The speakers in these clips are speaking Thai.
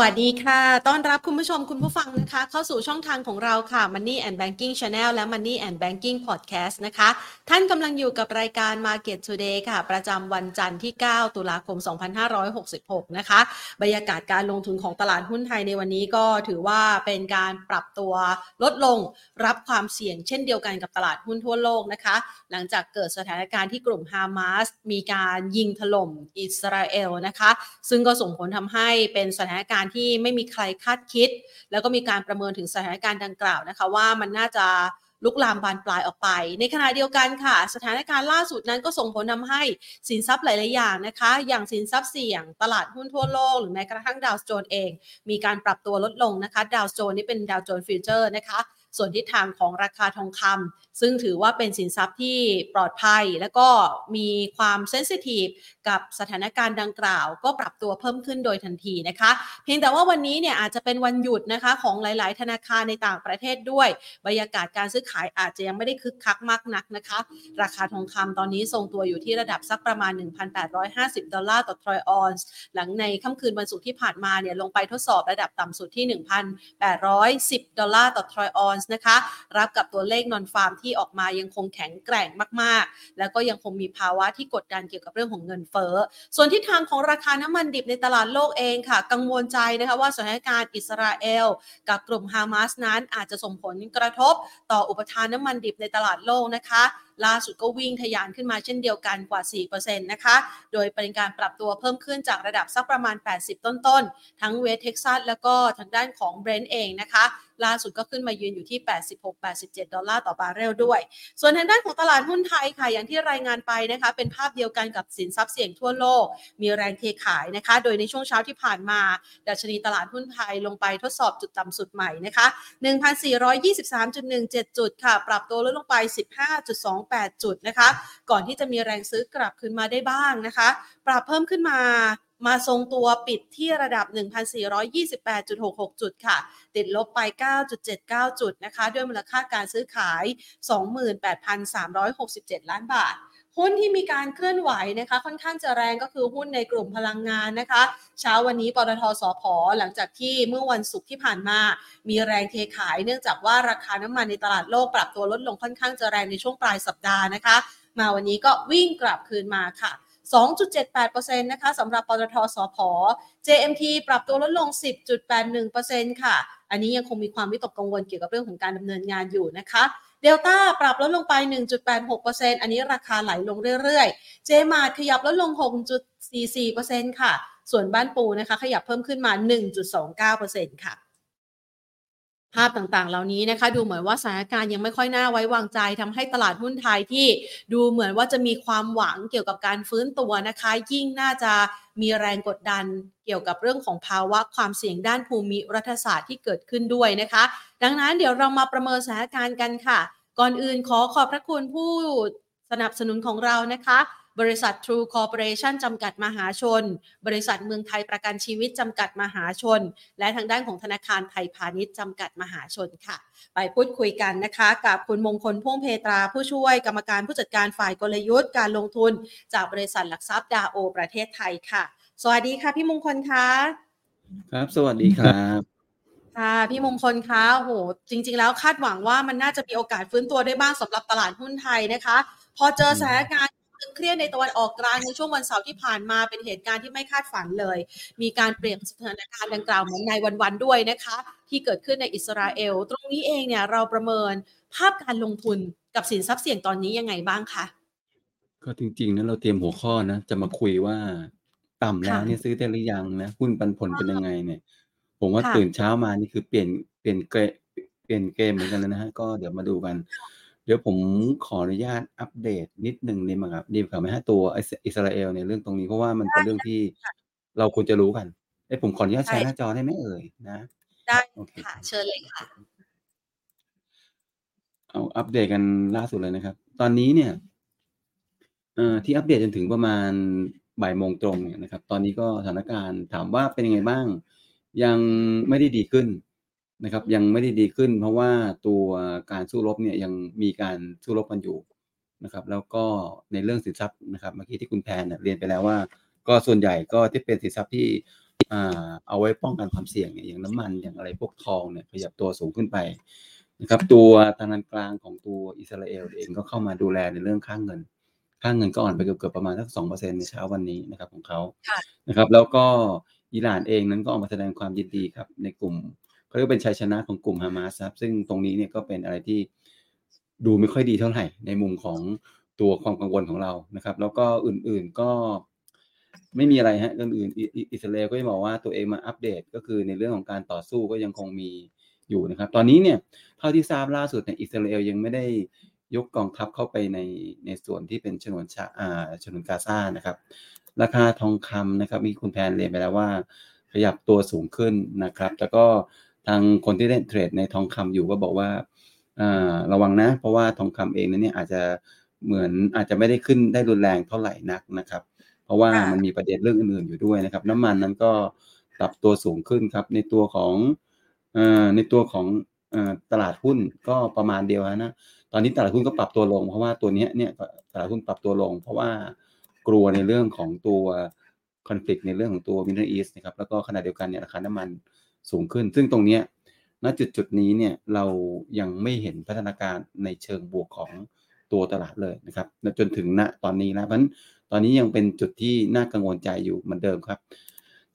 วัสดีค่ะ ต้อนรับคุณผู้ชมคุณผู้ฟังนะคะ เข้าสู่ช่องทางของเราค่ะ Money and Banking Channel และ Money and Banking Podcast นะคะ ท่านกำลังอยู่กับรายการ Market Today ค่ะ ประจำวันจันทร์ที่ 9 ตุลาคม 2566 นะคะ บรรยากาศการลงทุนของตลาดหุ้นไทยในวันนี้ก็ถือว่าเป็นการปรับตัวลดลงรับความเสี่ยงเช่นเดียวกันกับตลาดหุ้นทั่วโลกนะคะ หลังจากเกิดสถานการณ์ที่กลุ่มฮามาสมีการยิงถล่มอิสราเอลนะคะ ซึ่งก็ส่งผลทำให้เป็นสถานการณ์ที่ไม่มีใครคาดคิด แล้วก็มีการประเมินถึงสถานการณ์ดังกล่าวนะคะ ว่ามันน่าจะลุกลามบานปลายออกไป ในขณะเดียวกันค่ะ สถานการณ์ล่าสุดนั้นก็ส่งผลทำให้สินทรัพย์หลาย ๆ อย่างนะคะ อย่างสินทรัพย์เสี่ยง ตลาดหุ้นทั่วโลก หรือแม้กระทั่งดาวโจนส์เอง มีการปรับตัวลดลงนะคะ ดาวโจนส์นี่เป็นดาวโจนส์ future นะคะ ส่วนทิศทางของราคาทองคำซึ่งถือว่าเป็นสินทรัพย์ที่ปลอดภัย และก็มีความ sensitive กับสถานการณ์ดังกล่าว ก็ปรับตัวเพิ่มขึ้นโดยทันทีนะคะ เพียงแต่ว่าวันนี้เนี่ยอาจจะเป็นวันหยุดนะคะของหลาย ๆ ธนาคารในต่างประเทศด้วย บรรยากาศการซื้อขายอาจจะยังไม่ได้คึกคักมากนักนะคะ ราคาทองคำตอนนี้ทรงตัวอยู่ที่ระดับสักประมาณ 1,850 ดอลลาร์ต่อทรอยออนซ์หลังในค่ำคืนวันศุกร์ที่ผ่านมาเนี่ยลงไปทดสอบระดับต่ำสุดที่ 1,810 ดอลลาร์ต่อทรอยออนซ์นะคะ รับกับตัวเลข non-farm ที่ออกมายังคงแข็งแกร่งมากๆ แล้วก็ยังคงมีภาวะที่กดดันเกี่ยวกับเรื่องของเงินเฟ้อ ส่วนทิศทางของราคาน้ำมันดิบในตลาดโลกเองค่ะ กังวลใจนะคะว่าสถานการณ์อิสราเอล กับกลุ่มฮามาสนั้นอาจจะส่งผลกระทบต่ออุปทานน้ำมันดิบในตลาดโลกนะคะล่าสุดก็วิ่งทะยานขึ้นมาเช่นเดียวกันกว่า 4%นะคะ โดยเป็นการปรับตัวเพิ่มขึ้นจากระดับสักประมาณ 80 ต้นๆ ทั้งเวสเท็กซัสแล้วก็ทางด้านของเบรนท์เองนะคะ ล่าสุดก็ขึ้นมายืนอยู่ที่ 86-87 ดอลลาร์ต่อบาร์เรลด้วย ส่วนทางด้านของตลาดหุ้นไทยค่ะ อย่างที่รายงานไปนะคะ เป็นภาพเดียวกันกับสินทรัพย์เสี่ยงทั่วโลก มีแรงเทขายนะคะ โดยในช่วงเช้าที่ผ่านมาดัชนีตลาดหุ้นไทยลงไปทดสอบจุดต่ำสุดใหม่นะคะ 1,423.17 จุดค่ะ ปรับตัวลดลงไป 15.28 จุดนะคะ ก่อนที่จะมีแรงซื้อกลับคืนมาได้บ้างนะคะ ปรับเพิ่มขึ้นมา มาทรงตัวปิดที่ระดับ 1,428.66 จุดค่ะ ติดลบไป 9.79 จุดนะคะ ด้วยมูลค่าการซื้อขาย 28,367 ล้านบาทหุ้นที่มีการเคลื่อนไหวนะคะ ค่อนข้างจะแรงก็คือหุ้นในกลุ่มพลังงานนะคะ เช้าวันนี้ปตทสพหลังจากที่เมื่อวันศุกร์ที่ผ่านมา มีแรงเทขาย เนื่องจากว่าราคาน้ำมันในตลาดโลกปรับตัวลดลงค่อนข้างจะแรงในช่วงปลายสัปดาห์นะคะ มาวันนี้ก็วิ่งกลับคืนมาค่ะ 2.78%นะคะสำหรับปตทสพ JMT ปรับตัวลดลง 10.81%ค่ะ อันนี้ยังคงมีความวิตกกังวลเกี่ยวกับเรื่องของการดำเนินงานอยู่นะคะเดลต้าปรับลดลงไป 1.86%อันนี้ราคาไหลลงเรื่อยๆ เจมาร์ขยับลดลง 6.44%ค่ะ ส่วนบ้านปูนะคะ ขยับเพิ่มขึ้นมา 1.29%ค่ะ ภาพต่างๆ เหล่านี้นะคะ ดูเหมือนว่าสถานการณ์ยังไม่ค่อยน่าไว้วางใจทำให้ตลาดหุ้นไทยที่ดูเหมือนว่าจะมีความหวังเกี่ยวกับการฟื้นตัวนะคะ ยิ่งน่าจะมีแรงกดดันเกี่ยวกับเรื่องของภาวะความเสี่ยงด้านภูมิรัฐศาสตร์ที่เกิดขึ้นด้วยนะคะ ดังนั้นเดี๋ยวเรามาประเมินสถานการณ์กันค่ะ ก่อนอื่นขอขอบพระคุณผู้สนับสนุนของเรานะคะ บริษัท True Corporation จำกัดมหาชน บริษัทเมืองไทยประกันชีวิตจำกัดมหาชน และทางด้านของธนาคารไทยพาณิชย์จำกัดมหาชนค่ะ ไปพูดคุยกันนะคะ กับคุณมงคลพ่วงเพตรา ผู้ช่วยกรรมการผู้จัดการฝ่ายกลยุทธ์การลงทุน จากบริษัทหลักทรัพย์ดาโอ ประเทศไทยค่ะ สวัสดีค่ะพี่มงคลคะครับ สวัสดีครับค่ะพี่มงคลคะโหจริง ๆ แล้วคาดหวังว่ามันน่าจะมีโอกาสฟื้นตัวได้บ้างสำหรับตลาดหุ้นไทยนะคะ พอเจอสถานการณ์ตึง เครียดในตะวันออกกลางในช่วงวันเสาร์ที่ผ่านมาเป็นเหตุการณ์ที่ไม่คาดฝันเลย มีการเปลี่ยนสถานการณ์ดังกล่าวเหมือนในวันๆด้วยนะคะ ที่เกิดขึ้นในอิสราเอล ตรงนี้เองเนี่ยเราประเมินภาพการลงทุนกับสินทรัพย์เสี่ยงตอนนี้ยังไงบ้างคะก็จริงๆนะเราเตรียมหัวข้อนะ จะมาคุยว่าต่ำแล้วค่ะเนี่ยซื้อได้หรือยังนะหุ้นปันผลเป็นยังไงเนี่ย ผมว่าค่ะตื่นเช้ามานี่คือเปลี่ยนเปลี่ยนเกมเปลี่ยนเกมเหมือนกันแล้วนะฮะก็เดี๋ยวมาดูกัน เดี๋ยวผมขออนุญาตอัปเดตนิดหนึ่งดีไหมครับดีกว่าไหมฮะตัวอิสอิสราเอลในยเรื่องตรงนี้เพราะว่ามันเป็นเรื่องที่เราควรจะรู้กันเอ้ยผมขออนุญาตแชร์หน้าจอได้ไหมเอ่ยนะ ได้โอเคค่ะ เชิญเลยค่ะ เอาอัปเดตกันล่าสุดเลยนะครับ ตอนนี้เนี่ยเอ่อที่อัปเดตจนถึงประมาณบ่ายโมงตรงเนี่ยนะครับ ตอนนี้ก็สถานการณ์ถามว่าเป็นยังไงบ้าง ยังไม่ได้ดีขึ้น นะครับ ยังไม่ได้ดีขึ้น เพราะว่าตัวการสู้รบเนี่ยยังมีการสู้รบกันอยู่นะครับ แล้วก็ในเรื่องสินทรัพย์นะครับเมื่อกี้ที่คุณแทนเนี่ยเรียนไปแล้วว่า ก็ส่วนใหญ่ก็ที่เป็นสินทรัพย์ที่เอาไว้ป้องกันความเสี่ยงอย่างน้ำมันอย่างอะไรพวกทองเนี่ยขยับตัวสูงขึ้นไปนะครับตัวทางการกลางของตัวอิสราเอลเองก็เข้ามาดูแลในเรื่องค่างเงิน ค่างเงินก็อ่อนไปเกือบๆประมาณสักสองเปอร์เซ็นในเช้าวันนี้นะครับของเขาค่ะนะครับ แล้วก็อิหร่านเองนั้นก็ออกมาแสดงความยินดีครับในกลุ่ม เขาเรียกเป็นชัยชนะของกลุ่มฮามาสครับซึ่งตรงนี้เนี่ยก็เป็นอะไรที่ดูไม่ค่อยดีเท่าไหร่ในมุมของตัวความกังวลของเรานะครับ แล้วก็อื่นๆก็ไม่มีอะไรฮะเรื่องอื่นอิอิอิสราเอลก็จะบอกว่าตัวเองมาอัปเดตก็คือในเรื่องของการต่อสู้ก็ยังคงมีอยู่นะครับ ตอนนี้เนี่ยเท่าที่ทราบล่าสุดเนี่ยอิสราเอลยังไม่ได้ยกกองทัพเข้าไปในในส่วนที่เป็นฉนวนชาอ่าฉนวนกาซานะครับ ราคาทองคำนะครับ มีคุณแพนเรียนไปแล้วว่า ขยับตัวสูงขึ้นนะครับแต่ก็ ทางคนที่เล่นเทรดในทองคำอยู่ก็บอกว่าอ่าระวังนะ เพราะว่าทองคำเองนั้นเนี่ยอาจจะเหมือนอาจจะไม่ได้ขึ้นได้รุนแรงเท่าไหร่นักนะครับ เพราะว่าค่ะมันมีประเด็นเรื่องอื่นๆอยู่ด้วยนะครับ น้ำมันนั้นก็ปรับตัวสูงขึ้นครับ ในตัวของเอ่อในตัวของเอ่อตลาดหุ้นก็ประมาณเดียวนะตอนนี้ตลาดหุ้นก็ปรับตัวลง เพราะว่าตัวเนี้ยเนี่ยตลาดหุ้นปรับตัวลง เพราะว่ากลัวในเรื่องของตัวคอนฟ lict ในเรื่องของตัว Middle East นะครับแล้วก็ขณะเดียวกันเนี่ยราคาน้ำมัน สูงขึ้น ซึ่งตรงนี้ณจุดจุดนี้เนี่ยเรายังไม่เห็นพัฒนาการในเชิงบวกของตัวตลาดเลยนะครับจนถึงณตอนนี้นะเพราะฉะนั้นตอนนี้ยังเป็นจุดที่น่ากังวลใจอยู่เหมือนเดิมครับ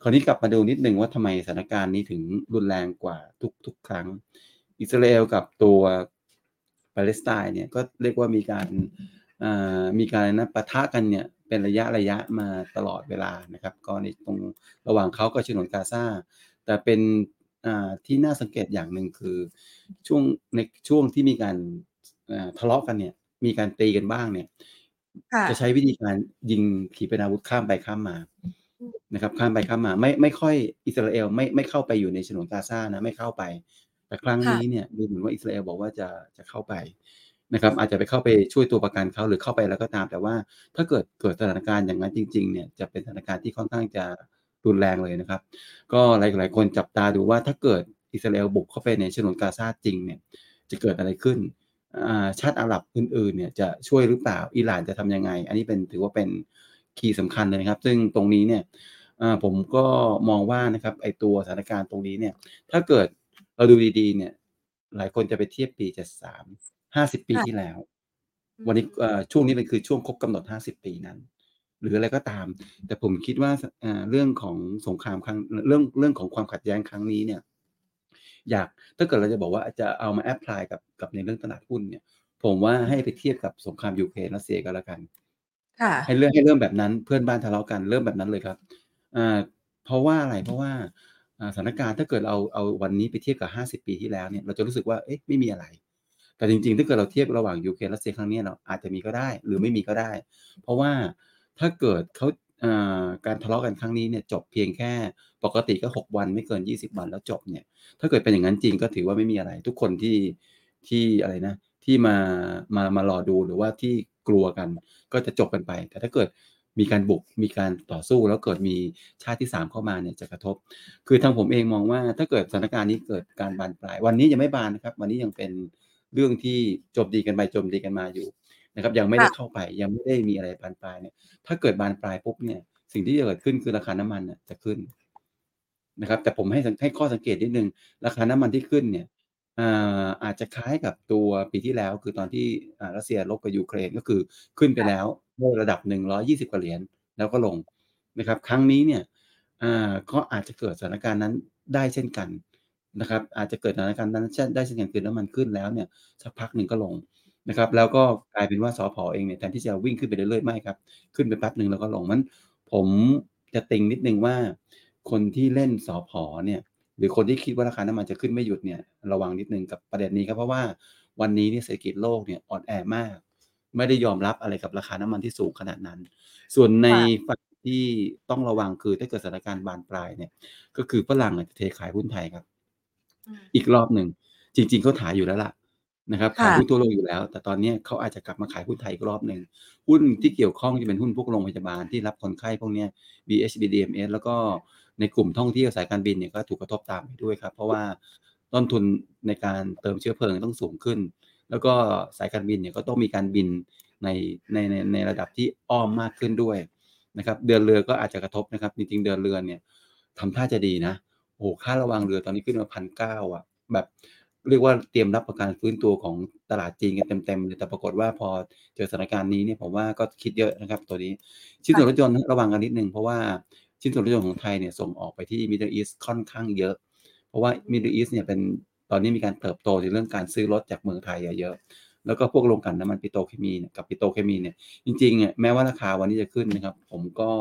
คราวนี้กลับมาดูนิดนึงว่าทำไมสถานการณ์นี้ถึงรุนแรงกว่าทุกทุกครั้ง อิสราเอลกับตัวปาเลสไตน์เนี่ยก็เรียกว่ามีการมีการนะปะทะกันเนี่ยเป็นระยะระยะมาตลอดเวลานะครับ ก็ในตรงระหว่างเขากับฉนวนกาซา แต่เป็นอ่าที่น่าสังเกตอย่างหนึ่งคือช่วงในช่วงที่มีการอ่าทะเลาะกันเนี่ย มีการตีกันบ้างเนี่ยค่ะจะใช้วิธีการยิงขีปนาวุธข้ามไปข้ามมาอืมนะครับ ข้ามไปข้ามมา ไม่ไม่ค่อยอิสราเอลไม่ไม่เข้าไปอยู่ในฉนวนกาซานะไม่เข้าไป แต่ครั้งค่ะนี้เนี่ยดูเหมือนว่าอิสราเอลบอกว่าจะจะเข้าไปนะครับ อาจจะไปเข้าไปช่วยตัวประกันเขาหรือเข้าไปแล้วก็ตาม แต่ว่าถ้าเกิดเกิดสถานการณ์อย่างนั้นจริง ๆ เนี่ยจะเป็นสถานการณ์ที่ค่อนข้างจะ รุนแรงเลยนะครับ ก็หลายๆคนจับตาดูว่าถ้าเกิดอิสราเอลบุกเข้าไปในฉนวนกาซาจริงเนี่ยจะเกิดอะไรขึ้นอ่าชาติอาหรับอื่นๆเนี่ยจะช่วยหรือเปล่าอิหร่านจะทำยังไง อันนี้เป็นถือว่าเป็นคีย์สำคัญเลยนะครับ ซึ่งตรงนี้เนี่ยอ่าผมก็มองว่านะครับไอตัวสถานการณ์ตรงนี้เนี่ย ถ้าเกิดเราดูดีๆเนี่ย หลายคนจะไปเทียบปี73 50ปีค่ะที่แล้ว วันนี้เอ่อช่วงนี้เป็นคือช่วงครบกำหนด50ปีนั้น หรืออะไรก็ตาม แต่ผมคิดว่าอ่าเรื่องของสงครามครั้งเรื่องเรื่องของความขัดแย้งครั้งนี้เนี่ย อยากถ้าเกิดเราจะบอกว่าจะเอามาแอพพลายกับกับในเรื่องตลาดหุ้นเนี่ย ผมว่าให้ไปเทียบกับสงครามยูเครนรัสเซียก็แล้วกันค่ะให้เรื่องให้เริ่มแบบนั้นเพื่อนบ้านทะเลาะกันเริ่มแบบนั้นเลยครับอ่าเพราะว่าอะไรเพราะว่าอ่าสถานการณ์ถ้าเกิดเราเอาวันนี้ไปเทียบกับ 50 ปีที่แล้วเนี่ยเราจะรู้สึกว่าเอ๊ะไม่มีอะไร แต่จริงๆ ถ้าเกิดเราเทียบระหว่างยูเครนรัสเซียครั้งนี้เราอาจจะมีก็ได้ หรือไม่มีก็ได้ เพราะว่า ถ้าเกิดเขาการทะเลาะกันครั้งนี้เนี่ยจบเพียงแค่ปกติก็ 6 วันไม่เกิน 20 วันแล้วจบเนี่ย ถ้าเกิดเป็นอย่างนั้นจริงก็ถือว่าไม่มีอะไร ทุกคนที่ที่อะไรนะ ที่มามามารอดูหรือว่าที่กลัวกันก็จะจบกันไป แต่ถ้าเกิดมีการบุกมีการต่อสู้แล้วเกิดมีชาติที่สามเข้ามาเนี่ยจะกระทบ คือทางผมเองมองว่าถ้าเกิดสถานการณ์นี้เกิดการบานปลาย วันนี้ยังไม่บานนะครับ วันนี้ยังเป็นเรื่องที่จมตีกันไปจมตีกันมาอยู่ นะครับ ยังไม่ได้ค่ะเข้าไป ยังไม่ได้มีอะไรบานปลายเนี่ย ถ้าเกิดบานปลายปุ๊บเนี่ย สิ่งที่จะเกิดขึ้นคือราคาน้ำมันน่ะจะขึ้นนะครับ แต่ผมให้สังให้ข้อสังเกตนิดนึงราคาน้ำมันที่ขึ้นเนี่ยอ่าอาจจะคล้ายกับตัวปีที่แล้ว คือตอนที่อ่ารัสเซียรบกับยูเครนก็คือขึ้นไปแล้วด้วยระดับ120กว่าเหรียญแล้วก็ลงนะครับ ครั้งนี้เนี่ยอ่าก็อาจจะเกิดสถานการณ์นั้นได้เช่นกันนะครับ อาจจะเกิดสถานการณ์นั้นเช่นได้เช่นกันคือน้ำมันขึ้นแล้วเนี่ยสักพักหนึ่งก็ลง นะครับ แล้วก็กลายเป็นว่าสพเองเนี่ยแทนที่จะวิ่งขึ้นไปเรื่อยๆไม่ครับ ขึ้นไปแป๊บหนึ่งแล้วก็ลงมัน ผมจะติงนิดนึงว่า คนที่เล่นสอพอเนี่ย หรือคนที่คิดว่าราคาน้ำมันจะขึ้นไม่หยุดเนี่ยระวังนิดนึงกับประเด็นนี้ครับเพราะว่าวันนี้เนี่ยเศรษฐกิจโลกเนี่ยอ่อนแอมาก ไม่ได้ยอมรับอะไรกับราคาน้ำมันที่สูงขนาดนั้น ส่วนในค่ะฝั่งที่ต้องระวังคือถ้าเกิดสถานการณ์บานปลายเนี่ย ก็คือฝรั่งอาจจะเทขายหุ้นไทยครับอืมอีกรอบหนึ่งจริง ๆเขาขายอยู่แล้วล่ะ นะครับค่ะขายหุ้นทั่วโลกอยู่แล้ว แต่ตอนเนี้ยเขาอาจจะกลับมาขายหุ้นไทยอีกรอบหนึ่งหุ้นที่เกี่ยวข้องจะเป็นหุ้นพวกโรงพยาบาลที่รับคนไข้พวกเนี้ย BH BDMs แล้วก็ในกลุ่มท่องเที่ยวสายการบินเนี่ยก็ถูกกระทบตามไปด้วยครับ เพราะว่าต้นทุนในการเติมเชื้อเพลิงต้องสูงขึ้น แล้วก็สายการบินเนี่ยก็ต้องมีการบินในในในในระดับที่อ้อมมากขึ้นด้วยนะครับเดินเรือก็อาจจะกระทบนะครับจริงๆเดินเรือเนี่ยทำท่าจะดีนะโอ้ค่าระวังเรือตอนนี้ขึ้นมาพันเก้าอะแบบ เรียกว่าเตรียมรับประการฟื้นตัวของตลาดจีนกันเต็มๆเลยแต่ปรากฏว่าพอเจอสถานการณ์นี้เนี่ยผมว่าก็คิดเยอะนะครับตัวนี้ ชิ้นส่วนรถยนต์ระวังกันนิดนึงเพราะว่าชิ้นส่วนรถยนต์ของไทยเนี่ยส่งออกไปที่ Middle East ค่อนข้างเยอะ เพราะว่า Middle East เนี่ยเป็นตอนนี้มีการเติบโตในเรื่องการซื้อรถจากเมืองไทยเยอะแล้วก็พวกโรงกลั่นน้ำมันปิโตรเคมีกับปิโตรเคมีเนี่ยจริงๆเนี่ยแม้ว่าราคาวันนี้จะขึ้นนะครับ ผมก็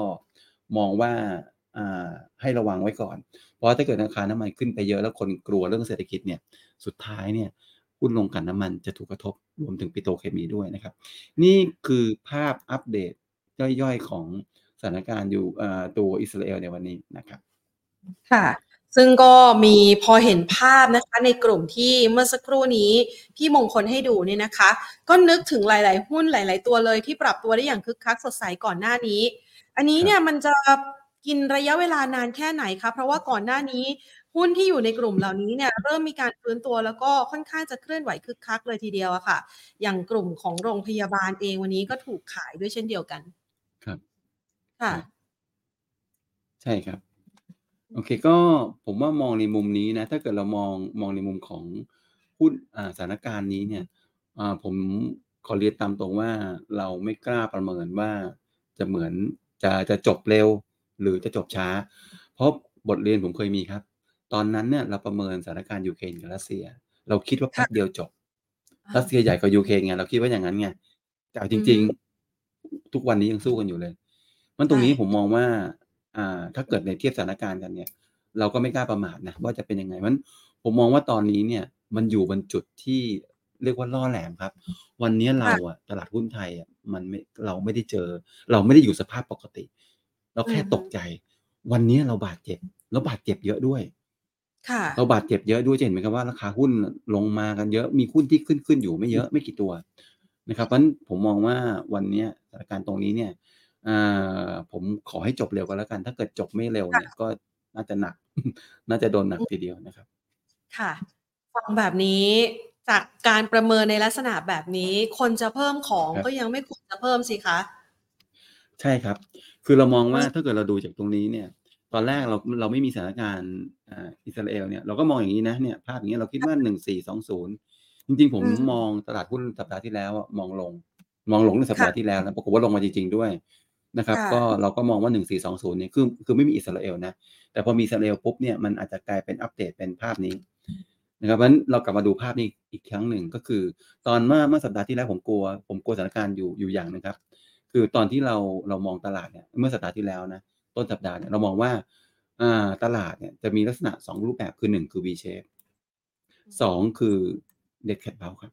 มองว่า ให้ระวังไว้ก่อน เพราะถ้าเกิดราคาน้ำมันขึ้นไปเยอะแล้วคนกลัวเรื่องเศรษฐกิจเนี่ยสุดท้ายเนี่ยหุ้นลงกันน้ำมันจะถูกกระทบรวมถึงปิโตรเคมีด้วยนะครับ นี่คือภาพอัปเดตย่อยๆของสถานการณ์อยู่ตัวอิสราเอลในวันนี้นะครับ ค่ะ ซึ่งก็มีพอเห็นภาพนะคะในกลุ่มที่เมื่อสักครู่นี้พี่มงคลให้ดูเนี่ยนะคะ ก็นึกถึงหลาย ๆ หุ้นหลาย ๆ ตัวเลยที่ปรับตัวได้อย่างคึกคักสดใสก่อนหน้านี้ อันนี้เนี่ยมันจะ กินระยะเวลานานแค่ไหนคะเพราะว่าก่อนหน้านี้หุ้นที่อยู่ในกลุ่มเหล่านี้เนี่ยเริ่มมีการฟื้นตัวแล้วก็ค่อนข้างจะเคลื่อนไหวคึกคักเลยทีเดียวอะค่ะ อย่างกลุ่มของโรงพยาบาลเองวันนี้ก็ถูกขายด้วยเช่นเดียวกัน ครับ ค่ะ ใช่ครับ โอเค ก็ผมว่ามองในมุมนี้นะ ถ้าเกิดเรามองมองในมุมของหุ้นอ่าสถานการณ์นี้เนี่ยอ่าผมขอเรียนตามตรงว่าเราไม่กล้าประเมินว่าจะเหมือนจะจะจบเร็ว หรือจะจบช้า เพราะบทเรียนผมเคยมีครับ ตอนนั้นเนี่ยเราประเมินสถานการณ์ยูเครนกับรัสเซีย เราคิดว่าแป๊บเดียวจบรัสเซียใหญ่กว่ายูเครนไงเราคิดว่าอย่างนั้นไงแต่จริง ๆ ทุกวันนี้ยังสู้กันอยู่เลยมันตรงนี้ผมมองว่า อ่า ถ้าเกิดในเทียบสถานการณ์กันเนี่ย เราก็ไม่กล้าประมาทนะว่าจะเป็นยังไงมันผมมองว่าตอนนี้เนี่ย มันอยู่บนจุดที่เรียกว่าล่อแหลมครับ วันนี้เราอะตลาดหุ้นไทยอะมันไม่เราไม่ได้เจอ เราไม่ได้อยู่สภาพปกติ เราแค่ตกใจ วันนี้เราบาดเจ็บ แล้วบาดเจ็บเยอะด้วย ค่ะ เราบาดเจ็บเยอะด้วยจะเห็นไหมครับว่าราคาหุ้นลงมากันเยอะมีหุ้นที่ขึ้นขึ้นอยู่ไม่เยอะไม่กี่ตัวนะครับเพราะฉะนั้นผมมองว่าวันนี้สถานการณ์ตรงนี้เนี่ยอ่าผมขอให้จบเร็วก็แล้วกัน ถ้าเกิดจบไม่เร็วเนี่ยก็น่าจะหนัก น่าจะโดนหนักทีเดียวนะครับ ค่ะ ฟังแบบนี้จากการประเมินในลักษณะแบบนี้ คนจะเพิ่มของครับก็ยังไม่ควรจะเพิ่มสิคะ ใช่ครับ คือเรามองว่าถ้าเกิดเราดูจากตรงนี้เนี่ย ตอนแรกเราเราไม่มีสถานการณ์อ่าอิสราเอลเนี่ยเราก็มองอย่างนี้นะเนี่ยภาพอย่างนี้เราคิดว่าหนึ่งสี่สองศูนย์จริงๆ ผมอืมมองตลาดหุ้นสัปดาห์ที่แล้วอะมองลง มองลงในสัปดาห์ที่แล้วนะปรากฏว่าลงมาจริง ๆ ด้วยนะครับค่ะก็เราก็มองว่าหนึ่งสี่สองศูนย์เนี่ยคือคือไม่มีอิสราเอลนะแต่พอมีอิสราเอลปุ๊บเนี่ยมันอาจจะกลายเป็นอัปเดตเป็นภาพนี้นะครับเพราะฉะนั้นเรากลับมาดูภาพนี้อีกครั้งหนึ่งก็คือ ตอนเมื่อเมื่อสัปดาห์ที่แล้วผมกลัว ผมกลัวสถานการณ์อยู่อยู่อย่างหนะครับ คือตอนที่เราเรามองตลาดเนี่ยเมื่อสัปดาห์ที่แล้วนะต้นสัปดาห์เนี่ยเรามองว่าอ่าตลาดเนี่ยจะมีลักษณะสองรูปแบบคือหนึ่งคือ V shape สองคือ dead cat bounce ครับ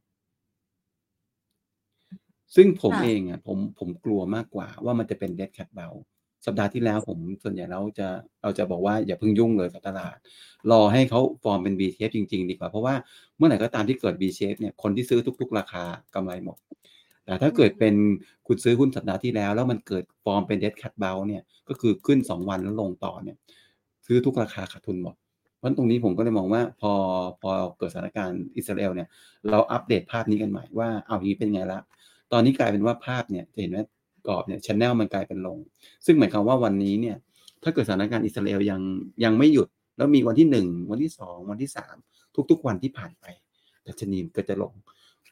ซึ่งผมค่ะเองอะผมผมกลัวมากกว่าว่ามันจะเป็น dead cat bounce สัปดาห์ที่แล้วผมส่วนใหญ่เราจะเราจะบอกว่าอย่าเพิ่งยุ่งเลยกับตลาด รอให้เขาฟอร์มเป็น V shape จริง ๆ ดีกว่า เพราะว่าเมื่อไหร่ก็ตามที่เกิด V shape เนี่ยคนที่ซื้อทุก ๆ ราคากำไรหมด แต่ถ้าเกิดเป็นคุณซื้อหุ้นสัปดาห์ที่แล้ว แล้วมันเกิดฟอร์มเป็น dead cat bounce เนี่ยก็คือขึ้น 2 วันแล้วลงต่อเนี่ยซื้อทุกราคาขาดทุนหมดเพราะตรงนี้ผมก็เลยมองว่าพอพอเกิดสถานการณ์อิสราเอลเนี่ยเราอัปเดตภาพนี้กันใหม่ว่าเอาอย่างนี้เป็นไงละตอนนี้กลายเป็นว่าภาพเนี่ยจะเห็นว่ากรอบเนี่ยชแนลมันกลายเป็นลง ซึ่งหมายความว่าวันนี้เนี่ยถ้าเกิดสถานการณ์อิสราเอลยังยังไม่หยุด แล้วมีวันที่หนึ่งวันที่สองวันที่สามทุกๆ วันที่ผ่านไปดัชนีก็จะลง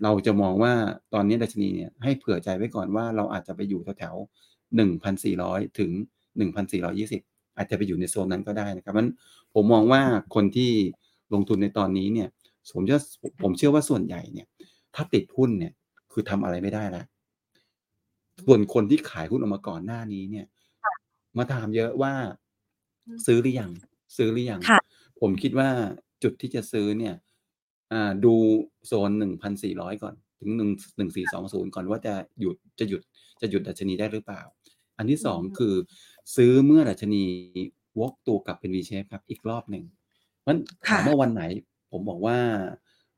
เราจะมองว่าตอนนี้ดัชนีเนี่ยให้เผื่อใจไว้ก่อนว่าเราอาจจะไปอยู่แถวๆหนึ่งพันสี่ร้อยถึงหนึ่งพันสี่ร้อยี่สิบอาจจะไปอยู่ในโซนนั้นก็ได้นะครับมันผมมองว่าคนที่ลงทุนในตอนนี้เนี่ยผมเชื่อผมเชื่อว่าส่วนใหญ่เนี่ย ถ้าติดหุ้นเนี่ยคือทำอะไรไม่ได้แล้วส่วนคนที่ขายหุ้นออกมาก่อนหน้านี้เนี่ย มาถามเยอะว่าอืมซื้อหรือยังซื้อหรือยังค่ะผมคิดว่าจุดที่จะซื้อเนี่ย อ่าดูโซนหนึ่งพันสี่ร้อยก่อน ถึงหนึ่งหนึ่งสี่สองศูนย์ก่อนว่าจะหยุดจะหยุดจะหยุดดัชนีได้หรือเปล่า อันที่สองอืมคือซื้อเมื่อดัชนีวกตัวกลับเป็น V shape ครับ อีกรอบหนึ่งมันถามว่าวันไหน ผมบอกว่า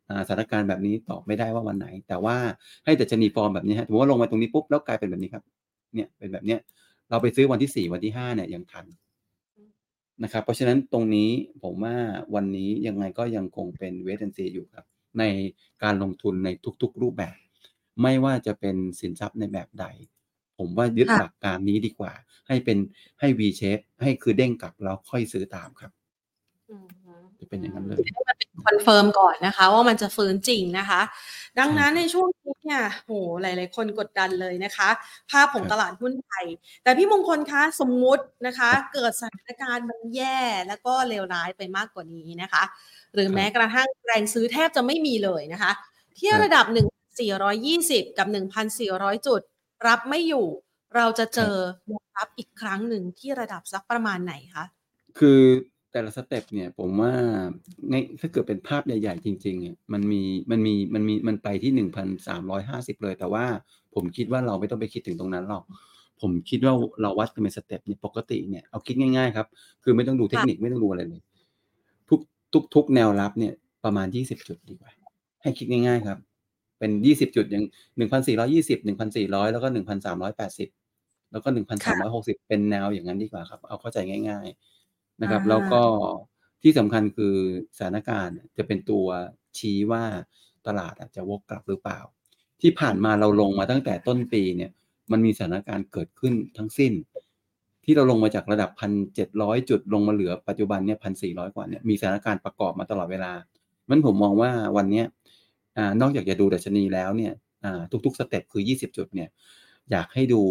อ่าสถานการณ์แบบนี้ตอบไม่ได้ว่าวันไหน แต่ว่าให้ดัชนีฟอร์มแบบนี้ฮะถือว่าลงมาตรงนี้ปุ๊บแล้วกลายเป็นแบบนี้ครับ เนี่ยเป็นแบบเนี้ยเราไปซื้อวันที่สี่วันที่ห้าเนี่ยยังทัน นะครับ เพราะฉะนั้นตรงนี้ผมว่าวันนี้ยังไงก็ยังคงเป็นเวท a อนซีอยู่ครับ ในการลงทุนในทุกๆรูปแบบ ไม่ว่าจะเป็นสินทรัพย์ในแบบใดผผมว่ายึดค่ะหลักการนี้ดีกว่า ให้เป็นให้ V shape ให้คือเด้งกลับแล้วค่อยซื้อตามครับอืม จะเป็นอย่างนั้นเลยให้มันเป็น confirm ก่อนนะคะ ว่ามันจะฟื้นจริงนะคะ ดังนั้นใช่ในช่วงนี้เนี่ยโหหลาย ๆ คนกดดันเลยนะคะ ภาพของครับตลาดหุ้นไทย แต่พี่มงคลคะสมมุตินะคะครับเกิดสถานการณ์มันแย่แล้วก็เลวร้ายไปมากกว่านี้นะคะ หรือครับแม้กระทั่งแรงซื้อแทบจะไม่มีเลยนะคะ ที่ครับระดับ 1,420 กับ 1,400 จุด รับไม่อยู่เราจะเจอแนวรับอีกครั้งหนึ่งที่ระดับสักประมาณไหนคะคือ แต่ละ step เนี่ยผมว่าในถ้าเกิดเป็นภาพใหญ่ๆ จริงๆเนี่ยมันมีมันมีมันมีมันไปที่หนึ่งพันสามร้อยห้าสิบเลย แต่ว่าผมคิดว่าเราไม่ต้องไปคิดถึงตรงนั้นหรอก ผมคิดว่าเราวัดกันเป็น step เนี่ยปกติเนี่ยเอาคิดง่ายๆครับ คือไม่ต้องดูเทคนิคไม่ต้องดูอะไรเลย ทุกทุกทุกแนวรับเนี่ยประมาณยี่สิบจุดดีกว่า ให้คิดง่ายๆครับ เป็นยี่สิบจุดอย่างหนึ่งพันสี่ร้อยี่สิบหนึ่งพันสี่ร้อยแล้วก็หนึ่งพันสามร้อยแปดสิบแล้วก็หนึ่งพันสามร้อยหกสิบเป็นแนวอย่างนั้นดีกว่าครับ เอาเข้าใจง่าย ๆ นะครับอ่าแล้วก็ที่สำคัญคือสถานการณ์จะเป็นตัวชี้ว่าตลาดอาจจะวกกลับหรือเปล่า ที่ผ่านมาเราลงมาตั้งแต่ต้นปีเนี่ยมันมีสถานการณ์เกิดขึ้นทั้งสิ้น ที่เราลงมาจากระดับพันเจ็ดร้อยจุดลงมาเหลือปัจจุบันเนี่ยพันสี่ร้อยกว่าเนี่ยมีสถานการณ์ประกอบมาตลอดเวลามันผมมองว่าวันเนี้ยอ่านอกจากจะดูดัชนีแล้วเนี่ยอ่าทุกๆสเต็ปคือยี่สิบจุดเนี่ย อยากให้ดู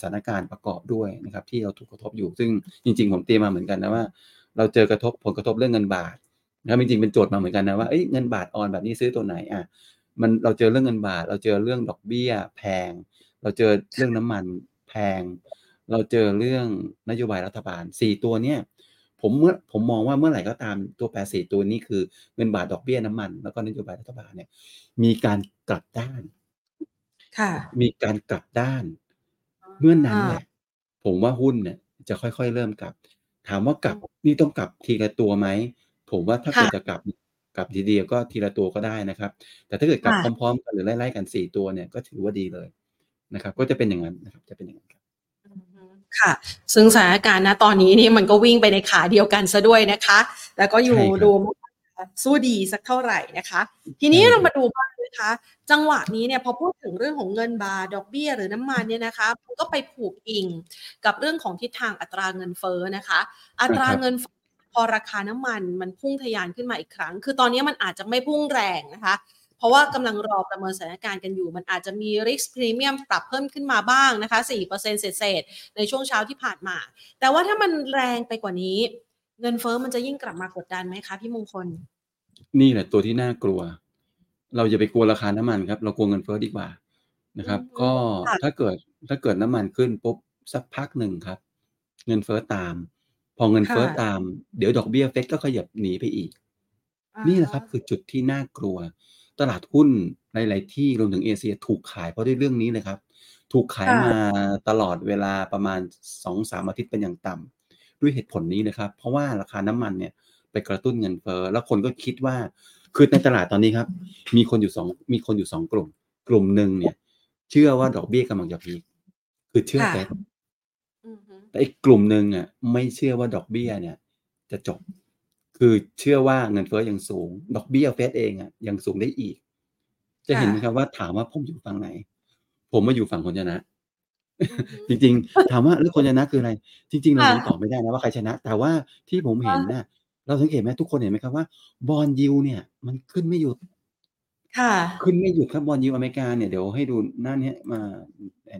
สถานการณ์ประกอบด้วยนะครับ ที่เราถูกกระทบอยู่ ซึ่งจริง ๆ ผมเตรียมมาเหมือนกันนะว่า เราเจอกระทบผลกระทบเรื่องเงินบาทนะครับจริงๆเป็นโจทย์มาเหมือนกันนะว่าเเงินบาทอ่อนแบบนี้ซื้อตัวไหนอะมันเราเจอเรื่องเงินบาท เราเจอเรื่องดอกเบี้ย แพง เราเจอเรื่องน้ำมันแพง เราเจอเรื่องนโยบายรัฐบาลสี่ตัวเนี่ยผมเมื่อผมมองว่าเมื่อไหร่ก็ตามตัวแปรสี่ตัวนี้คือเงินบาทดอกเบี้ยน้ำมัน แล้วก็นโยบายรัฐบาลเนี่ยมีการกลับด้าน มีการกลับด้าน เมื่อนนั้นแหละผมว่าหุ้นเนี่ย จะค่อยๆเริ่มกลับ ถามว่ากลับนี่ต้องกลับทีละตัวไหมผมว่าถ้าเกิดค่ะจะกลับกลับทีเดียวก็ทีละตัวก็ได้นะครับ แต่ถ้าเกิดกลับค่ะพร้อมๆกันหรือไล่ๆกันสี่ตัวเนี่ยก็ถือว่าดีเลยนะครับ ก็จะเป็นอย่างนั้นนะครับ จะเป็นอย่างนั้นครับค่ะ ซึ่งสถานการณ์ณตอนนี้นี่มันก็วิ่งไปในขาเดียวกันซะด้วยนะคะ แล้วก็อยู่ใช่ครับดูไม่สู้ดีสักเท่าไหร่นะคะ ทีนี้ใช่ครับเรามาดูบ้าง นะคะ จังหวะนี้เนี่ยพอพูดถึงเรื่องของเงินบาทดอกเบี้ยหรือน้ำมันเนี่ยนะคะมันก็ไปผูกอิงกับเรื่องของทิศทางอัตราเงินเฟ้อนะคะ อัตราเงินพอราคาน้ำมันมันพุ่งทะยานขึ้นมาอีกครั้ง คือตอนนี้มันอาจจะไม่พุ่งแรงนะคะ เพราะว่ากำลังรอประเมินสถานการณ์กันอยู่ มันอาจจะมี risk premium ปรับเพิ่มขึ้นมาบ้างนะคะ4%เศษๆในช่วงเช้าที่ผ่านมา แต่ว่าถ้ามันแรงไปกว่านี้ เงินเฟ้อมันจะยิ่งกลับมากดดันไหมคะพี่มงคล นี่แหละตัวที่น่ากลัว เราอย่าไปกลัวราคาน้ำมันครับ เรากลัวเงินเฟ้อดีกว่านะครับอืมก็ค่ะถ้าเกิดถ้าเกิดน้ำมันขึ้นปุ๊บสักพักหนึ่งครับ เงินเฟ้อตาม พอเงินเฟ้อตาม เดี๋ยวดอกเบี้ยเฟดก็ขยับหนีไปอีก นี่แหละครับคือจุดที่น่ากลัว ตลาดหุ้นหลาย ๆ ที่รวมถึงเอเชียถูกขายเพราะด้วยเรื่องนี้เลยครับ ถูกขายมาตลอดเวลาประมาณสองสามอาทิตย์เป็นอย่างต่ำด้วยเหตุผลนี้นะครับ เพราะว่าราคาน้ำมันเนี่ยไปกระตุ้นเงินเฟ้อแล้วคนก็คิดว่า คือในตลาดตอนนี้ครับ มีคนอยู่สองมีคนอยู่สองกลุ่ม กลุ่มหนึ่งเนี่ย เชื่อว่าดอกเบี้ยกำลังจะพีคคือเชื่อค่ะเฟดอือฮึแต่อีกกลุ่มหนึ่งอะ ไม่เชื่อว่าดอกเบี้ยเนี่ย จะจบ คือเชื่อว่าเงินเฟ้อยังสูง ดอกเบี้ยเฟดเองอะยังสูงได้อีก จะเห็นไหมครับว่าถามว่าผมอยู่ฝั่งไหน ผมมาอยู่ฝั่งคนชนะ จริง ๆ ถามว่าแล้วคนชนะคืออะไร จริง ๆ เราค่ะยังตอบไม่ได้นะว่าใครชนะ แต่ว่าที่ผมเห็นน่ะ เราสังเกตไหมทุกคนเห็นไหมครับว่าbond yield เนี่ย มันขึ้นไม่หยุด ค่ะ ขึ้นไม่หยุดครับ bond yield อเมริกาเนี่ยเดี๋ยวให้ดูหน้าเนี้ยมา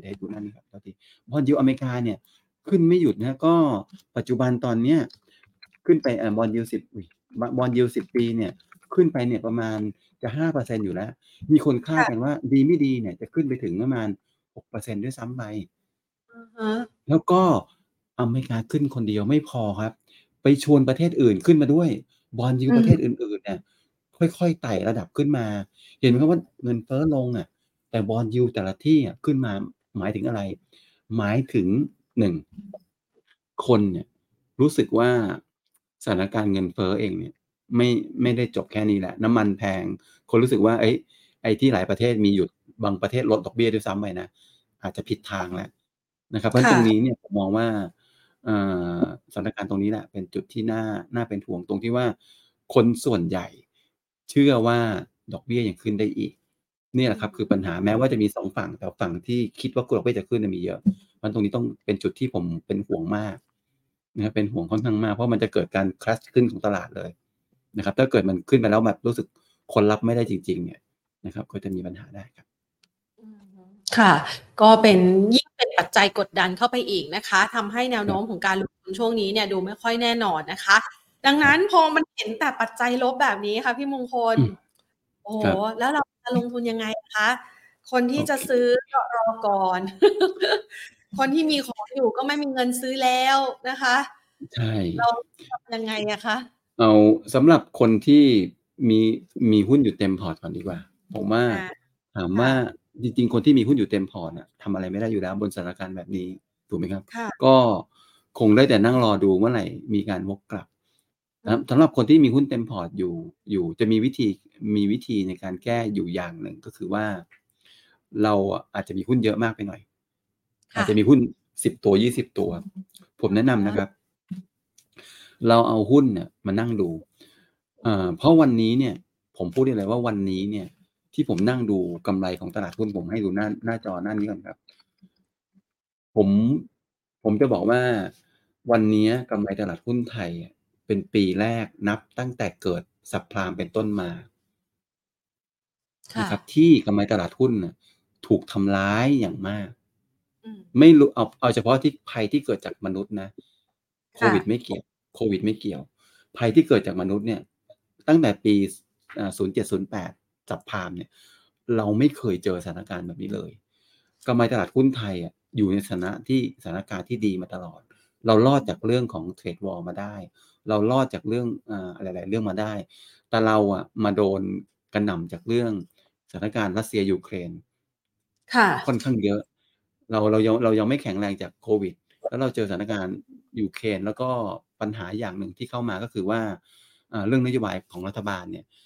เดี๋ยวให้ดูหน้านี้ครับที bond yield อเมริกาเนี่ย ขึ้นไม่หยุดนะก็ปัจจุบันตอนเนี้ยขึ้นไปเอ่อ bond yield สิบ bond yield สิบปีเนี่ย ขึ้นไปเนี่ยประมาณจะห้าเปอร์เซ็นต์อยู่แล้ว มีคนคาดกันว่าดีไม่ดีเนี่ย จะขึ้นไปถึงประมาณหกเปอร์เซ็นต์ด้วยซ้ำไปอือฮะแล้วก็อเมริกาขึ้นคนเดียวไม่พอครับ ไปชวนประเทศอื่นขึ้นมาด้วย บอลยูประเทศอื่นๆเนี่ยค่อยๆไต่ระดับขึ้นมา เห็นไหมครับว่าเงินเฟ้อลงอะ แต่บอลยูแต่ละที่อะขึ้นมาหมายถึงอะไร หมายถึงหนึ่งคนเนี่ยรู้สึกว่าสถานการณ์เงินเฟ้อเองเนี่ย ไม่ไม่ได้จบแค่นี้แหละ น้ำมันแพง คนรู้สึกว่า เอ้ยไอ้ที่หลายประเทศมีหยุดบางประเทศลดดอกเบี้ยด้วยซ้ำไปนะอาจจะผิดทางแล้วนะครับ เพราะฉะนั้นตรงนี้เนี่ยผมมองว่าเอ่อ สถานการณ์ตรงนี้แหละเป็นจุดที่น่าน่าเป็นห่วงตรงที่ว่าคนส่วนใหญ่ เชื่อว่าดอกเบี้ยยังขึ้นได้อีกนี่แหละครับคือปัญหาแม้ว่าจะมีสองฝั่งแต่ฝั่งที่คิดว่ากลัวว่าจะขึ้นมีเยอะมันตรงนี้ต้องเป็นจุดที่ผมเป็นห่วงมากนะครับเป็นห่วงค่อนข้างมากเพราะมันจะเกิดการคลัชขึ้นของตลาดเลยนะครับ ถ้าเกิดมันขึ้นไปแล้วแบบรู้สึกคนรับไม่ได้จริง ๆ เนี่ยนะครับ ก็จะมีปัญหาได้ครับ ค่ะ ก็เป็นยิ่งเป็น ปัจจัยกดดันเข้าไปอีกนะคะทำให้แนวโน้มของการลงทุนช่วงนี้เนี่ยดูไม่ค่อยแน่นอนนะคะ ดังนั้นพอมันเห็นแต่ปัจจัยลบแบบนี้ค่ะ พี่มงคล โอ้โหแล้วเราจะลงทุนยังไงคะ คนที่จะซื้อก็รอก่อน คนที่มีของอยู่ก็ไม่มีเงินซื้อแล้วนะคะใช่เราทำยังไงอะคะเอาสำหรับคนที่มีมีหุ้นอยู่เต็มพอร์ตก่อนดีกว่า ผมว่าอ่าถามว่า จริง ๆ คนที่มีหุ้นอยู่เต็มพอร์ตน่ะทำอะไรไม่ได้อยู่แล้วบนสถานการณ์แบบนี้ถูกไหมครับค่ะก็คงได้แต่นั่งรอดูเมื่อไหร่มีการวกกลับนะครับสำหรับคนที่มีหุ้นเต็มพอร์ตอยู่อยู่จะมีวิธีมีวิธีในการแก้อยู่อย่างหนึ่งก็คือว่า เราอาจจะมีหุ้นเยอะมากไปหน่อยค่ะอาจจะมีหุ้นสิบตัวยี่สิบตัว ผมแนะนำนะครับ เราเอาหุ้นเนี่ยมานั่งดูเอ่อเพราะวันนี้เนี่ย ผมพูดได้เลยว่าวันนี้เนี่ย ที่ผมนั่งดูกำไรของตลาดหุ้นผมให้ดูหน้าหน้าจอหน้านี้ก่อนครับ ผมผมจะบอกว่าวันนี้กำไรตลาดหุ้นไทยอะเป็นปีแรกนับตั้งแต่เกิดสับพลามเป็นต้นมาค่ะนะครับที่กำไรตลาดหุ้นน่ะถูกทำร้ายอย่างมากอืมไม่รู้เอาเอาเฉพาะที่ภัยที่เกิดจากมนุษย์นะโคค่ะวิดไม่เกี่ยวโควิดไม่เกี่ยว ภัยที่เกิดจากมนุษย์เนี่ย ตั้งแต่ปีศูนย์เจ็ดศูนย์แปดจับพามเนี่ย เราไม่เคยเจอสถานการณ์แบบนี้เลยกำไรตลาดหุ้นไทยอะอยู่ในสถานะที่สถานการณ์ที่ดีมาตลอด เรารอดจากเรื่องของเทรดวอลมาได้ เรารอดจากเรื่องอ่าอะไรหลายๆเรื่องมาได้ แต่เราอะมาโดนกระหน่ำจากเรื่องสถานการณ์รัสเซียยูเครนค่ะค่อนข้างเยอะ เราเรายังเรายังไม่แข็งแรงจากโควิด แล้วเราเจอสถานการณ์ยูเครนแล้วก็ปัญหาอย่างหนึ่งที่เข้ามาก็คือว่าอ่าเรื่องนโยบายของรัฐบาลเนี่ยอ่า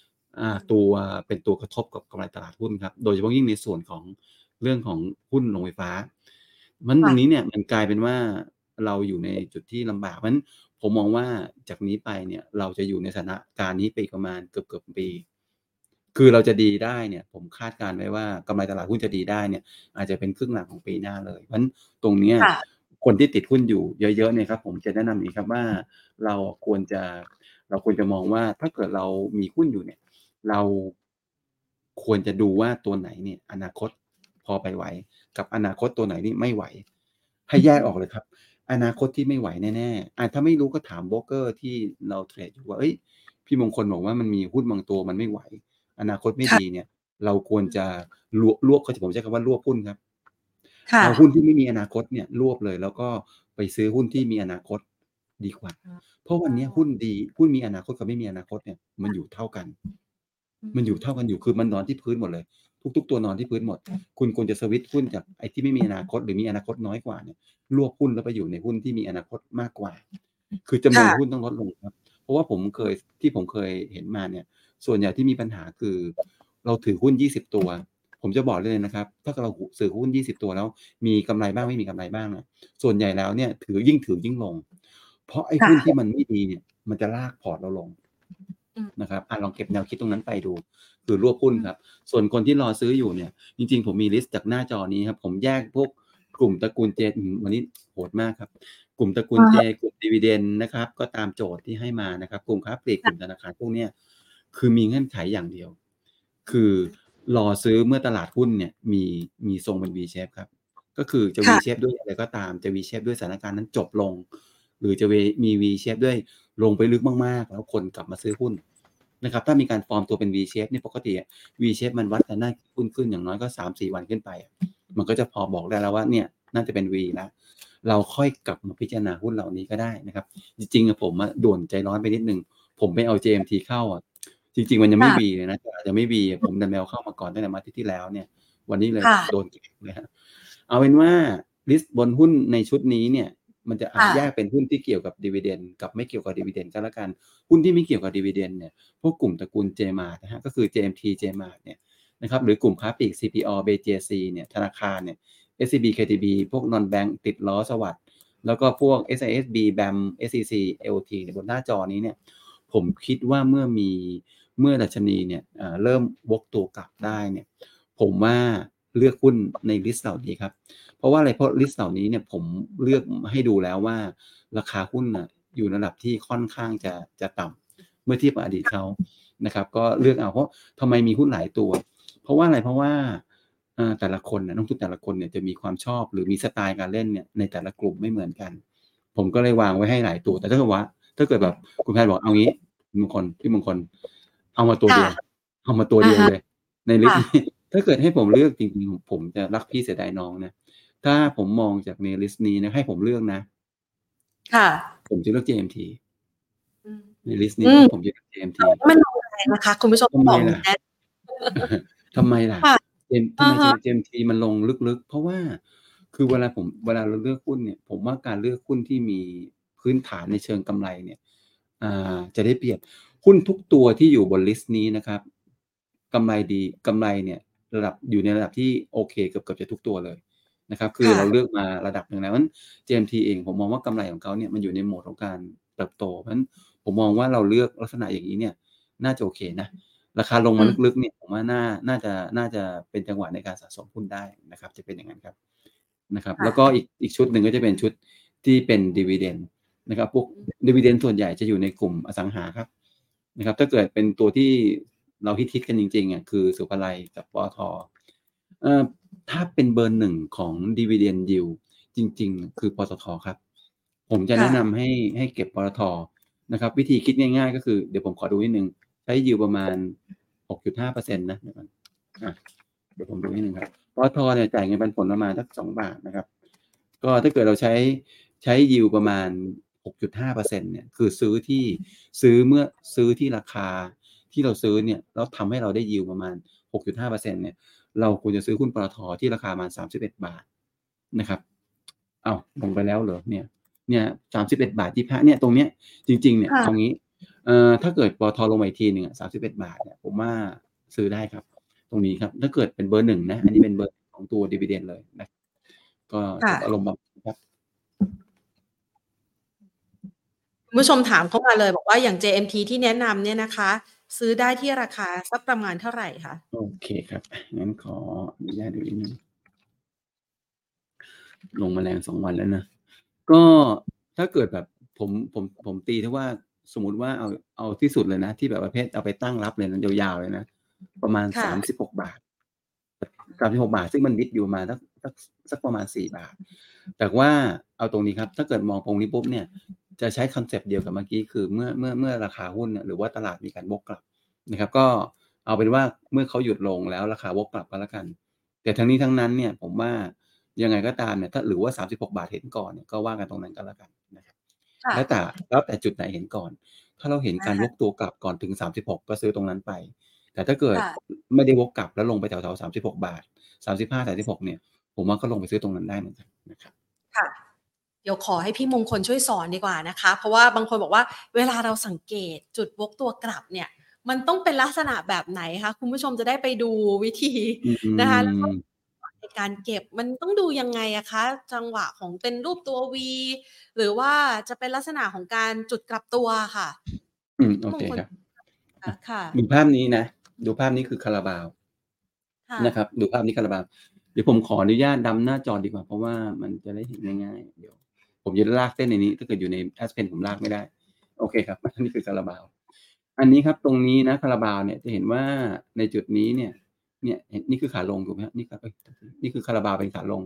ตัวเป็นตัวกระทบกับกำไรตลาดหุ้นครับ โดยเฉพาะยิ่งในส่วนของเรื่องของหุ้นโรงไฟฟ้า มันตรงนี้เนี่ยมันกลายเป็นว่าเราอยู่ในจุดที่ลำบากเพราะฉะนั้นผมมองว่าจากนี้ไปเนี่ยเราจะอยู่ในสถานการณ์นี้ไปอีกประมาณเกือบเกือบปี คือเราจะดีได้เนี่ยผมคาดการณ์ไว้ว่ากำไรตลาดหุ้นจะดีได้เนี่ยอาจจะเป็นครึ่งหลังของปีหน้าเลย เพราะฉะนั้นตรงเนี้ยค่ะคนที่ติดหุ้นอยู่เยอะๆเนี่ยครับผมจะแนะนำอย่างนี้ครับว่าเราควรจะ เราควรจะมองว่าถ้าเกิดเรามีหุ้นอยู่เนี่ย เราควรจะดูว่าตัวไหนเนี่ย อนาคตพอไปไหว กับอนาคตตัวไหนนี่ไม่ไหว ให้แยกออกเลยครับ อนาคตที่ไม่ไหวแน่ๆอะถ้าไม่รู้ก็ถามโบรกเกอร์ที่เราเทรดอยู่ว่าเอ้ยพี่มงคลบอกว่ามันมีหุ้นบางตัวมันไม่ไหว อนาคตไม่ค่ะดีเนี่ย เราควรจะลวกลวกเขาจะผมใช้คำว่าลวกหุ้นครับค่ะเอาหุ้นที่ไม่มีอนาคตเนี่ยรวบเลย แล้วก็ไปซื้อหุ้นที่มีอนาคต ดีกว่า เพราะวันนี้หุ้นดีหุ้นมีอนาคตกับไม่มีอนาคตเนี่ยมันอยู่เท่ากัน มันอยู่เท่ากันอยู่คือมันนอนที่พื้นหมดเลย ทุก ๆ ตัวนอนที่พื้นหมด คุณควรจะสวิตช์หุ้นจากไอ้ที่ไม่มีอนาคตหรือมีอนาคตน้อยกว่าเนี่ยรวบหุ้นแล้วไปอยู่ในหุ้นที่มีอนาคตมากกว่า คือจำนวนค่ะหุ้นต้องลดลงครับ เพราะว่าผมเคยที่ผมเคยเห็นมาเนี่ย ส่วนใหญ่ที่มีปัญหาคือ เราถือหุ้น20ตัวผมจะบอกเลยนะครับ ถ้าเราซื้อหุ้น 20 ตัวแล้ว มีกำไรบ้างไม่มีกำไรบ้างนะส่วนใหญ่แล้วเนี่ย ถือยิ่งถือยิ่งลง เพราะไอ้หุ้นที่มันไม่ดีเนี่ย มันจะลากพอร์ตเราลงอืมนะครับอะลองเก็บแนวคิดตรงนั้นไปดู คือรวบหุ้นครับ ส่วนคนที่รอซื้ออยู่เนี่ย จริง ๆ ผมมี list จากหน้าจอนี้ครับ ผมแยกพวกกลุ่มตระกูล J อืมวันนี้โหดมากครับ กลุ่มตระกูลเจกลุ่มดีเวเดนนะครับ ก็ตามโจทย์ที่ให้มานะครับ กลุ่มค้าปลีกกลุ่มธนาคารพวกเนี้ยคือมีเงื่อนไขอย่างเดียว คือรอซื้อเมื่อตลาดหุ้นเนี่ย มีมีทรงเป็น V shape ครับ ก็คือจะ V ค่ะ shape ด้วยอะไรก็ตามจะ V shape ด้วยสถานการณ์นั้นจบลง หรือจะ V มี V shape ด้วยลงไปลึกมากๆ แล้วคนกลับมาซื้อหุ้นนะครับถ้ามีการฟอร์มตัวเป็น V shape เนี่ยปกติอะ V shape มันวัดกันได้หุ้นขึ้นอย่างน้อยก็สามสี่วันขึ้นไปอะมันก็จะพอบอกได้แล้วว่าเนี่ยน่าจะเป็น V แล้วเราค่อยกลับมาพิจารณาหุ้นเหล่านี้ก็ได้นะครับ จริงๆอะผมอะด่วนใจร้อนไปนิดนึง ผมไปเอา JMT เข้าอะจริง ๆ มันยังไม่ค่ะวีเลยนะอาจจะไม่วีอะผมดันแมวเข้ามาก่อนตั้งแต่มาที่ที่แล้วเนี่ย วันนี้เลยค่ะโดนเก็บเลยฮะเอาเป็นว่าลิสต์บนหุ้นในชุดนี้เนี่ย มันจะอาจค่ะแยกเป็นหุ้นที่เกี่ยวกับดีเวเดนกับไม่เกี่ยวกับดีเวเดนก็แล้วกัน หุ้นที่ไม่เกี่ยวกับดีเวเดนเนี่ย พวกกลุ่มตระกูล JMart นะฮะ ก็คือ JMT JMart เนี่ยนะครับหรือกลุ่มค้าปลีก CPALL BJC เนี่ยธนาคารเนี่ย SCB KTB พวก non bank ติดล้อ SAWAD แล้วก็พวก SISB BAM SCC LT เนี่ยบนหน้าจอนี้เนี่ย ผมคิดว่าเมื่อมีเมื่อดัชนีเนี่ยเอ่อเริ่มวกตัวกลับได้เนี่ยผผมว่าเลือกหุ้นใน list เหล่านี้ครับ เพราะว่าอะไรเพราะ list เหล่านี้เนี่ยผมเลือกให้ดูแล้วว่า ราคาหุ้นน่ะอยู่ระดับที่ค่อนข้างจะจะต่ำเมื่อเทียบกับอดีตเขานะครับ ก็เลือกเอาเพราะทำไมมีหุ้นหลายตัว เพราะว่าอะไรเพราะว่าแต่ละคนนะนักลงทุนแต่ละคนเนี่ยจะมีความชอบหรือมีสไตล์การเล่นเนี่ยในแต่ละกลุ่มไม่เหมือนกัน ผมก็เลยวางไว้ให้หลายตัว แต่ถ้าเกิดว่า ถ้าเกิดแบบคุณแพทย์บอกเอางี้มงคลพี่มงคล เอามาตัวเดียว เอามาตัวเดียวเลย ใน list ถ้าเกิดให้ผมเลือกจริงๆผมจะรักพี่เสียดายน้องนะ ถ้าผมมองจากใน list นี้นะให้ผมเลือกนะ ค่ะ ผมจะเลือก JMT ในลิสต์นี้ผมจะเลือก JMT มันลงอะไรนะคะ คุณผู้ชมบอกนะทำไมล่ะ JMT ทำไม JMT มันลงลึกๆ เพราะว่าคือเวลาผมเวลาเราเลือกหุ้นเนี่ย ผมว่าการเลือกหุ้นที่มีพื้นฐานในเชิงกำไรเนี่ยอ่าจะได้เปรียบหุ้นทุกตัวที่อยู่บน list นี้นะครับกำไรดีกำไรเนี่ย ระดับอยู่ในระดับที่โอเคเกือบเกือบจะทุกตัวเลย นะครับคือเราเลือกมาระดับหนึ่งแล้วนั้น JMT เองผมมองว่ากำไรของเขาเนี่ยมันอยู่ในโหมดของการเติบโตเพราะฉะนั้นผมมองว่าเราเลือกลักษณะอย่างนี้เนี่ยน่าจะโอเคนะราคาลงมาลึกๆเนี่ยผมว่าน่าน่าจะน่าจะเป็นจังหวะในการสะสมหุ้นได้นะครับ จะเป็นอย่างนั้นครับนะครับ แล้วก็อีกอีกชุดหนึ่งก็จะเป็นชุดที่เป็นดีเวเดนนะครับพวกดีเวเดนส่วนใหญ่จะอยู่ในกลุ่มอสังหาครับนะครับ ถ้าเกิดเป็นตัวที่เราฮิตๆกันจริงๆอะคือสุภาลัยกับปอทเอ่อ ถ้าเป็นเบอร์หนึ่งของดีเวเดนยิวจริง ๆ คือปตทครับ ผมจะแนะนำให้ให้เก็บปตทนะครับ วิธีคิดง่าย ๆ ก็คือเดี๋ยวผมขอดูนิดนึง ใช้ยิวประมาณ 6.5%นะเดี๋ยวก่อนเดี๋ยวผมดูนิดนึงครับปตทเนี่ยจ่ายเงินปันผลประมาณสักสองบาทนะครับ ก็ถ้าเกิดเราใช้ใช้ยิวประมาณ 6.5%เนี่ยคือซื้อที่ซื้อเมื่อซื้อที่ราคาที่เราซื้อเนี่ยแล้วทำให้เราได้ยิวประมาณ 6.5%เนี่ย เราควรจะซื้อหุ้นปตทที่ราคาประมาณ31 บาทนะครับ เอาลงไปแล้วเหรอเนี่ย เนี่ย31บาทที่พระเนี่ยตรงเนี้ยจริง ๆ เนี่ยตรงนี้เอ่อถ้าเกิดปตทลงมาอีกทีหนึ่งสามสิบเอ็ดบาทเนี่ยผมว่าซื้อได้ครับ ตรงนี้ครับ ถ้าเกิดเป็นเบอร์หนึ่งนะ อันนี้เป็นเบอร์ของตัวดีเวเดนเลยนะ ก็อารมณ์แบบครับผู้ชมถามเข้ามาเลยบอกว่าอย่าง JMT ที่แนะนำเนี่ยนะคะ ซื้อได้ที่ราคาสักประมาณเท่าไหร่คะโอเคครับงั้นขออนุญาตดูนิดนึงลงมาแรงสองวันแล้วนะ ก็ถ้าเกิดแบบผมผมผมตีถ้าว่าสมมติว่าเอาเอาที่สุดเลยนะ ที่แบบประเภทเอาไปตั้งรับเลยนะยาวๆเลยนะ ประมาณสามสิบหกบาทสามสิบหกบาท ซึ่งมันดิดอยู่มาสักสักสักประมาณสี่บาท แต่ว่าเอาตรงนี้ครับ ถ้าเกิดมองตรงนี้ปุ๊บเนี่ย จะใช้คอนเซปต์เดียวกับเมื่อกี้คือเมื่อเมื่อเมื่อราคาหุ้นหรือว่าตลาดมีการวกกลับนะครับ ก็เอาเป็นว่าเมื่อเขาหยุดลงแล้วราคาวกกลับก็แล้วกัน แต่ทั้งนี้ทั้งนั้นเนี่ยผมว่ายังไงก็ตามเนี่ยถ้าหรือว่าสามสิบหกบาทเห็นก่อนเนี่ยก็ว่ากันตรงนั้นก็แล้วกันนะครับแล้วแต่แล้วแต่จุดไหนเห็นก่อน ถ้าเราเห็นการวกตัวกลับก่อนถึงสามสิบหกก็ซื้อตรงนั้นไป แต่ถ้าเกิดไม่ได้วกกลับแล้วลงไปแถวๆสามสิบหกบาทสามสิบห้าสามสิบหกเนี่ย ผมว่าก็ลงไปซื้อตรงนั้นได้เหมือนกันนะครับค่ะ เดี๋ยวขอให้พี่มงคลช่วยสอนดีกว่านะคะ เพราะว่าบางคนบอกว่าเวลาเราสังเกตจุดวกตัวกลับเนี่ย มันต้องเป็นลักษณะแบบไหนคะคุณผู้ชมจะได้ไปดูวิธีนะคะแล้วก็ในการเก็บมันต้องดูยังไงอะคะ จังหวะของเป็นรูปตัววีหรือว่าจะเป็นลักษณะของการจุดกลับตัวค่ะ อืมโอเคครับค่ะดูภาพนี้นะดูภาพนี้คือคาราบาวนะครับ ดูภาพนี้คาราบาวเดี๋ยวผมขออนุญาตดำหน้าจอดีกว่า เพราะว่ามันจะได้เห็นง่ายๆเดี๋ยว ผมจะลากเส้นในนี้ ถ้าเกิดอยู่ในแอสเพนผมลากไม่ได้ โอเคครับอันนี้คือคาราบาว อันนี้ครับตรงนี้นะคาราบาวเนี่ยจะเห็นว่าในจุดนี้เนี่ย เนี่ยนี่คือขาลงถูกไหมนี่ครับนี่คือคาราบาวเป็นขาลง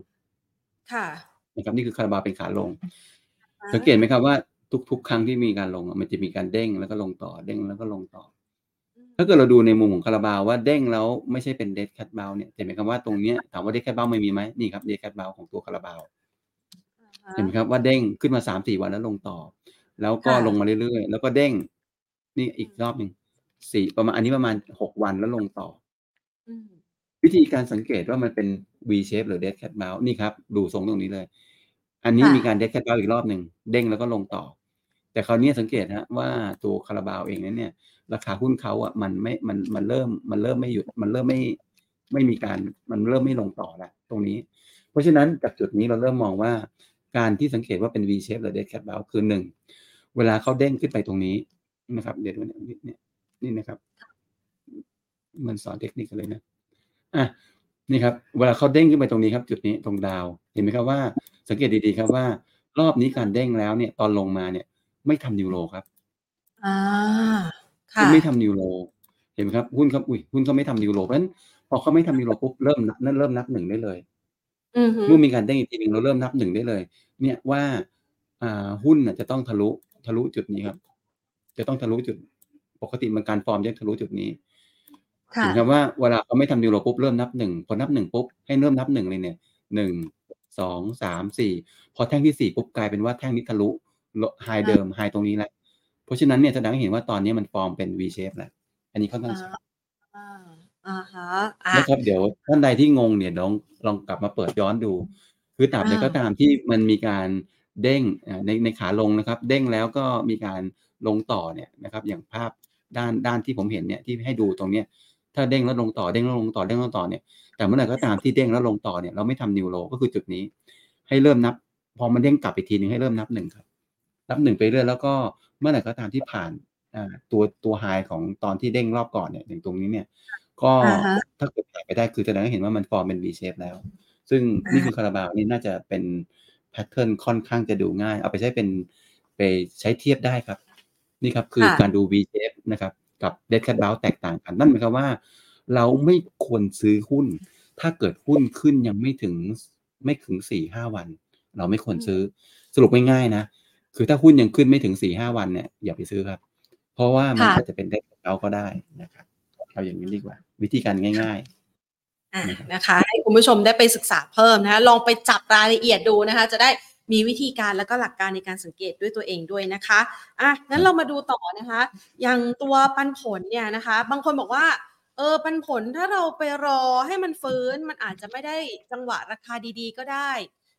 ค่ะนะครับนี่คือคาราบาวเป็นขาลง สังเกตไหมครับว่าทุกๆ ครั้งที่มีการลงมันจะมีการเด้งแล้วก็ลงต่อเด้งแล้วก็ลงต่อ ถ้าเกิดเราดูในมุมของคาราบาวว่าเด้งแล้วไม่ใช่เป็นเดดแคทบาวเนี่ยเห็นไหมครับว่าตรงเนี้ยถามว่าเดดแคทบาวไม่มีไหมนี่ครับเดดแคทบาวของตัวคาราบาว เห็นไหมครับว่าเด้งขึ้นมาสามสี่วันแล้วลงต่อ แล้วก็ลงมาเรื่อยๆ แล้วก็เด้ง นี่อีกรอบหนึ่งสี่ประมาณอันนี้ประมาณหกวันแล้วลงต่อวิธีการสังเกตว่ามันเป็น V shape หรือ dead cat bounce นี่ครับ ดูทรงตรงนี้เลย อันนี้มีการ dead cat bounce อีกรอบหนึ่งเด้งแล้วก็ลงต่อ แต่คราวนี้สังเกตฮะว่าตัวคาราบาวเองนั้นเนี่ย ราคาหุ้นเขาอะมันไม่มันมันเริ่มมันเริ่มไม่หยุดมันเริ่มไม่ไม่มีการมันเริ่มไม่ลงต่อแล้วตรงนี้ เพราะฉะนั้นจากจุดนี้เราเริ่มมองว่า การที่สังเกตว่าเป็น V shape หรือ dead cat bounce คือหนึ่งเวลาเขาเด้งขึ้นไปตรงนี้นะครับ เดี๋ยวนี่นี่นะครับ มันสอนเทคนิคเลยนะอะนี่ครับ เวลาเขาเด้งขึ้นไปตรงนี้ครับ จุดนี้ตรงดาว เห็นไหมครับว่า สังเกตดีๆครับว่า รอบนี้การเด้งแล้วเนี่ย ตอนลงมาเนี่ย ไม่ทำนิวโรครับอาหุ้ค่ะนไม่ทำนิวโรเห็นไหมครับหุ้นเขาอุ๊ยหุ้นเขาไม่ทำนิวโรเพราะฉะนั้นพอเขาไม่ทำนิวโรปุ๊บเริ่มนับนั่นเริ่มนับ1ได้เลย อือฮึ เมื่อมีการเด้งอีกทีหนึ่ง เราเริ่มนับ 1 ได้เลย เนี่ยว่า อ่า หุ้นน่ะจะต้องทะลุ ทะลุจุดนี้ครับ จะต้องทะลุจุด ปกติมันการฟอร์มจะทะลุจุดนี้ค่เห็นไหมครับว่าเวลาเขาไม่ทำนิวโรปุ๊บเริ่มนับ 1 พอนับ 1 ปุ๊บ ให้เริ่มนับ 1 เลยเนี่ย 1 2 3 4 พอแท่งที่ 4 ปุ๊บ กลายเป็นว่าแท่งนี้ทะลุ โล High เดิม High ตรงนี้แล้ว เพราะฉะนั้นเนี่ยแสดงให้เห็นว่า ตอนนี้มันฟอร์มเป็น V shape แล้ว อันนี้ค่อนข้างชัด อา อะฮะอานะครับเดี๋ยวท่านใดที่งงเนี่ยลองลองกลับมาเปิดย้อนดู คือตราบใดอาก็ตามที่มันมีการเด้งในในขาลงนะครับ เด้งแล้วก็มีการลงต่อเนี่ยนะครับ อย่างภาพด้านด้านที่ผมเห็นเนี่ยที่ให้ดูตรงเนี้ยถ้าเด้งแล้วลงต่อเด้งแล้วลงต่อเด้งแล้วลงต่อเนี่ยแต่เมื่อไหร่ก็ตามที่เด้งแล้วลงต่อเนี่ยเราไม่ทำนิวโรก็คือจุดนี้ ให้เริ่มนับ พอมันเด้งกลับอีกทีหนึ่งให้เริ่มนับ1ครับนับ1ไปเรื่อยแล้วก็เมื่อไหร่ก็ตามที่ผ่านตัวตัว High ของตอนที่เด้งรอบก่อนเนี่ยอย่างตรงนี้เนี่ย ก็อะฮะถ้าเกิดผ่านไปได้คือแสดงให้เห็นว่ามันฟอร์มเป็น V shape แล้ว ซึ่งนี่คือคาราบาวนี่น่าจะเป็นแพตเทิร์นค่อนข้างจะดูง่าย เอาไปใช้เป็นไปใช้เทียบได้ครับ นี่ครับคือค่ะการดู V shape นะครับ กับ Dead Cat Bounce แตกต่างกัน นั่นหมายความว่า เราไม่ควรซื้อหุ้น ถ้าเกิดหุ้นขึ้นยังไม่ถึงสไม่ถึง4-5วัน เราไม่ควรอืมซื้อสรุปง่ายๆนะคือถ้าหุ้นยังขึ้นไม่ถึง4-5วันเนี่ยอย่าไปซื้อครับ เพราะว่ามันค่ะอาจจะเป็น Dead Cat Bounce ก็ได้นะครับ เอาอย่างงี้ดีกว่า วิธีการง่ายอาๆนะครับนะคะให้คุณผู้ชมได้ไปศึกษาเพิ่มนะคะลองไปจับรายละเอียดดูนะคะ จะได้มีวิธีการแล้วก็หลักการในการสังเกตด้วยตัวเองด้วยนะคะอะงั้นเรามาดูต่อนะคะ อย่างตัวปันผลเนี่ยนะคะ บางคนบอกว่าเออปันผลถ้าเราไปรอให้มันฟื้น มันอาจจะไม่ได้จังหวะราคาดีๆ ก็ได้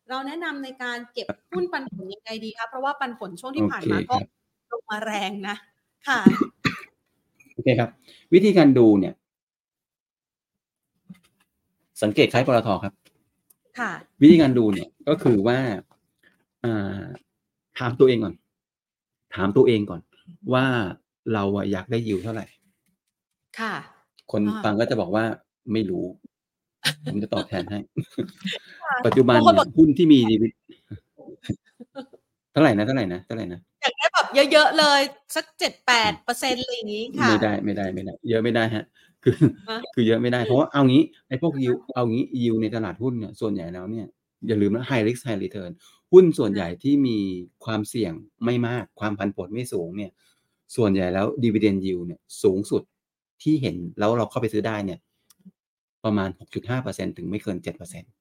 เราแนะนำในการเก็บหุ้นปันผลยังไงดีคะเพราะว่าปันผลช่วงโอที่ผ่านเคมาคก็รับลงมาแรงนะ ค่ะ โอเคครับ วิธีการดูเนี่ย สังเกตคล้ายปตทครับ ค่ะ วิธีการดูเนี่ยก็คือว่าอ่าถามตัวเองก่อน ถามตัวเองก่อน ว่าเราอะอยากได้ yield เท่าไร?ค่ะ คนอาฟังก็จะบอกว่าไม่รู้ ผมจะตอบแทนให้ค่ะปัจจุบับานงคนเนี่บยอกหุ้นที่มี divi เท่าไรนะเท่าไรนะเท่าไรนะ? อยากได้แบบเยอะๆเลย สัก7-8%อะไรอย่างงี้ค่ะไม่ได้ไม่ได้ไม่ได้ เยอะไม่ได้ครับคืออะคือเยอะไม่ได้เพราะว่าเอางี้ไอ้พวก yield เอางี้ yield ในตลาดหุ้นเนี่ยส่วนใหญ่แล้วเนี่ยอย่าลืมนะ high risk high return หุ้นส่วนใหญ่ที่มีความเสี่ยงไม่มากความผันผวนไม่สูงเนี่ย ส่วนใหญ่แล้ว dividend yield เนี่ยสูงสุดที่เห็นแล้วเราเข้าไปซื้อได้เนี่ย ประมาณ 6.5%ถึงไม่เกิน 7%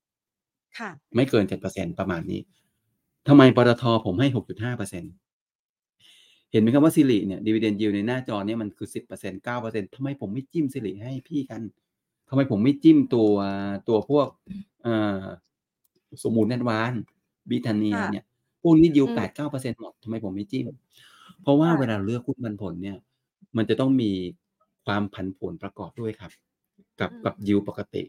ค่ะ ไม่เกิน 7%ประมาณนี้ทำไมปตท.ผมให้ 6.5%เห็นไหมครับว่า SIRI เนี่ย dividend yield ในหน้าจอเนี่ยมันคือ10% 9%ทำไมผมไม่จิ้ม SIRI ให้พี่กันทำไมผมไม่จิ้มตัวตัวพวกเอ่อสมูนแอดวานซ์ Britannia ค่ะเนี่ยพวกนี้อื yield ม8-9%หมดทำไมผมไม่จิ้ม?เพราะว่าค่ะเวลาเราเลือกหุ้นปันผลเนี่ย มันจะต้องมีความผันผวนประกอบด้วยครับ กับอืมกับ yield ปกติ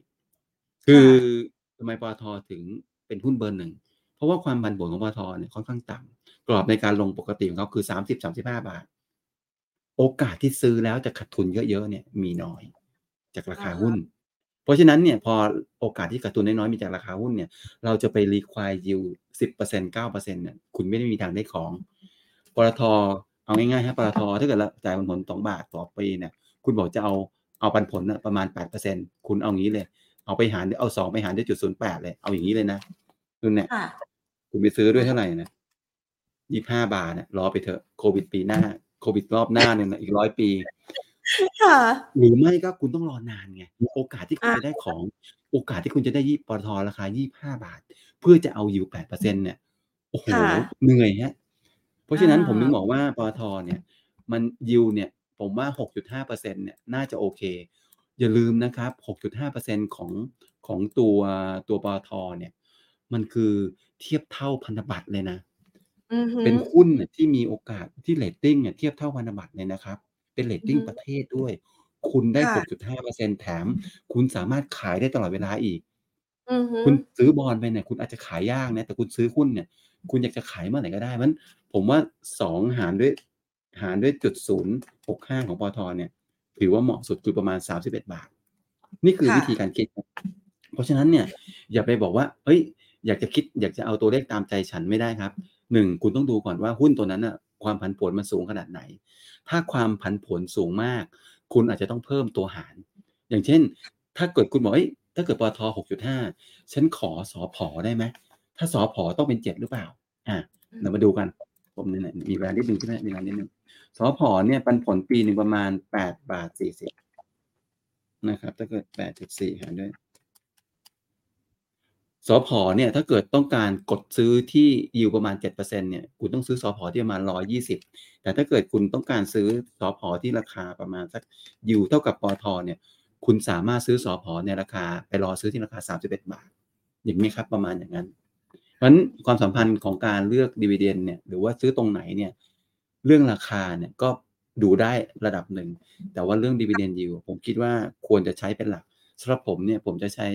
คคือะทำไมปตท.ถึงเป็นหุ้นเบอร์1 เพราะว่าความผันผวนของปตท.เนี่ยค่อนข้างต่ำกรอบในการลงปกติของเขาคือ 30-35 บาท โอกาสที่ซื้อแล้วจะขาดทุนเยอะๆเนี่ยมีน้อย จากราอะคาฮหุ้ะนเพราะฉะนั้นเนี่ยพอโอกาสที่ขาดทุนน้อยๆมีจากราคาหุ้นเนี่ยเราจะไป require yield 10% 9%เนี่ยคุณไม่ได้มีทางได้ของปตท.เอาง่ายๆครับปตท.ถ้าเกิดเราจ่ายปันผล2บาทต่อปีเนี่ยคุณบอกจะเอาเอาปันผลน่ะประมาณ8%คุณเอางี้เลย เอาไปหารเอา2ไปหารด้วย0.08เลย เอาอย่างงี้เลยนะคุณเนี่ย ค่ะคุณไปซื้อด้วยเท่าไรนะ25บาทอะรอไปเถอะโควิดปีหน้า โควิดรอบหน้าเนี่ยนะอีก100ปีค่ะหรือไม่ก็คุณต้องรอนานไงโอกาสที่คุอณาจะได้ของ โอกาสที่คุณจะได้ยี่ปตท.ราคา25บาท เพื่อจะเอา yield 8%เนี่ยโอ้โฮค่ะเหนื่อยครับเพราะฉะนั้นผมถึงอาบอกว่าปตท.เนี่ย มัน yield เนี่ย ผมว่า6.5%เนี่ยน่าจะโอเค อย่าลืมนะครับ6.5%ของของตัวตัวปตท.เนี่ย มันคือเทียบเท่าพันธบัตรเลยนะอือฮึเป็นหุ้นน่ะที่มีโอกาสที่เรตติงอะเทียบเท่าพันธบัตรเลยนะครับ เป็นเรตอือติฮงึประเทศด้วย คุณได้ค่ะ6.5%แถม คุณสามารถขายได้ตลอดเวลาอีกอือฮึคุณซื้อบอนด์ไปเนี่ย คุณอาจจะขายยากนะแต่คุณซื้อหุ้นเนี่ย คุณอยากจะขายเมื่อไหร่ก็ได้เพราะฉะนั้นผมว่า2หารด้วย หารด้วย0.065ของปตท.เนี่ย ถือว่าเหมาะสุดคือประมาณ31บาท นี่คือค่ะวิธีการคิดครับพเพราะฉะนั้นเนี่ย อย่าไปบอกว่า เอ้ย อยากจะคิดอยากจะเอาตัวเลขตามใจฉันไม่ได้ครับหนึ่งคุณต้องดูก่อนว่าหุ้นตัวนั้นอะความผันผวนมันสูงขนาดไหน ถ้าความผันผวนสูงมาก คุณอาจจะต้องเพิ่มตัวหาร อย่างเช่น ถ้าเกิดคุณบอกเอ้ยถ้าเกิดปตทหกจุดห้าฉันขอสอพอได้ไหมถ้าสอพอต้องเป็นเจ็ดหรือเปล่า อ่าเรามาดูกัน ผมเนี่ยมีเวลานิดนึงใช่ไหมมีเวลานิดนึงสอพอเนี่ยปันผลปีหนึ่งประมาณแปดบาทสี่สิบนะครับ ถ้าเกิดแปดจุดสี่หารด้วย สอพอเนี่ยถ้าเกิดต้องการกดซื้อที่อยู่ประมาณเจ็ดเปอร์เซ็นเนี่ยคุณต้องซื้อสผ. ที่ประมาณร้อยยี่สิบแต่ถ้าเกิดคุณต้องการซื้อสอพอที่ราคาประมาณสักอยู่เท่ากับปตท. เนี่ยคุณสามารถซื้อสอพอในราคาไปรอซื้อที่ราคาสามสิบเอ็ดบาทอย่างนี้ครับประมาณอย่างนั้น เพราะฉะนั้นความสัมพันธ์ของการเลือก dividend เนี่ยหรือว่าซื้อตรงไหนเนี่ยเรื่องราคาเนี่ยก็ดูได้ระดับหนึ่ง แต่ว่าเรื่องดีเวเดนยิวผมคิดว่าควรจะใช้เป็นหลักสำหรับผมเนี่ยผมจะใช้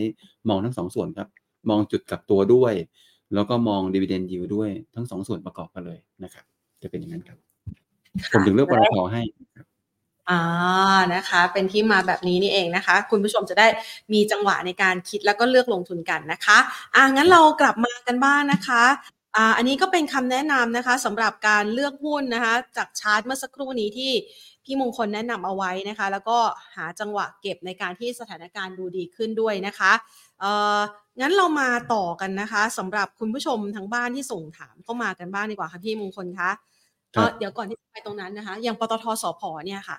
มองทั้งสองส่วนครับ มองจุดกลับตัวด้วย แล้วก็มองดีเวเดนยิวด้วยทั้งสองส่วนประกอบกันเลยนะครับ จะเป็นอย่างนั้นครับ ผมถึงเลือกปตทให้อ่านะคะ เป็นที่มาแบบนี้นี่เองนะคะ คุณผู้ชมจะได้มีจังหวะในการคิดแล้วก็เลือกลงทุนกันนะคะ อ่างั้นเรากลับมากันบ้างนะคะ อ่าอันนี้ก็เป็นคำแนะนำนะคะสำหรับการเลือกหุ้นนะคะ จากชาร์ตเมื่อสักครู่นี้ที่พี่มงคลแนะนำเอาไว้นะคะ แล้วก็หาจังหวะเก็บในการที่สถานการณ์ดูดีขึ้นด้วยนะคะเอ่องั้นเรามาต่อกันนะคะสำหรับคุณผู้ชมทางบ้านที่ส่งถามเข้ามากันบ้างดีกว่าค่ะพี่มงคลคะเอ่อเดี๋ยวก่อนที่จะไปตรงนั้นนะคะ อย่างปตทสพเนี่ยค่ะ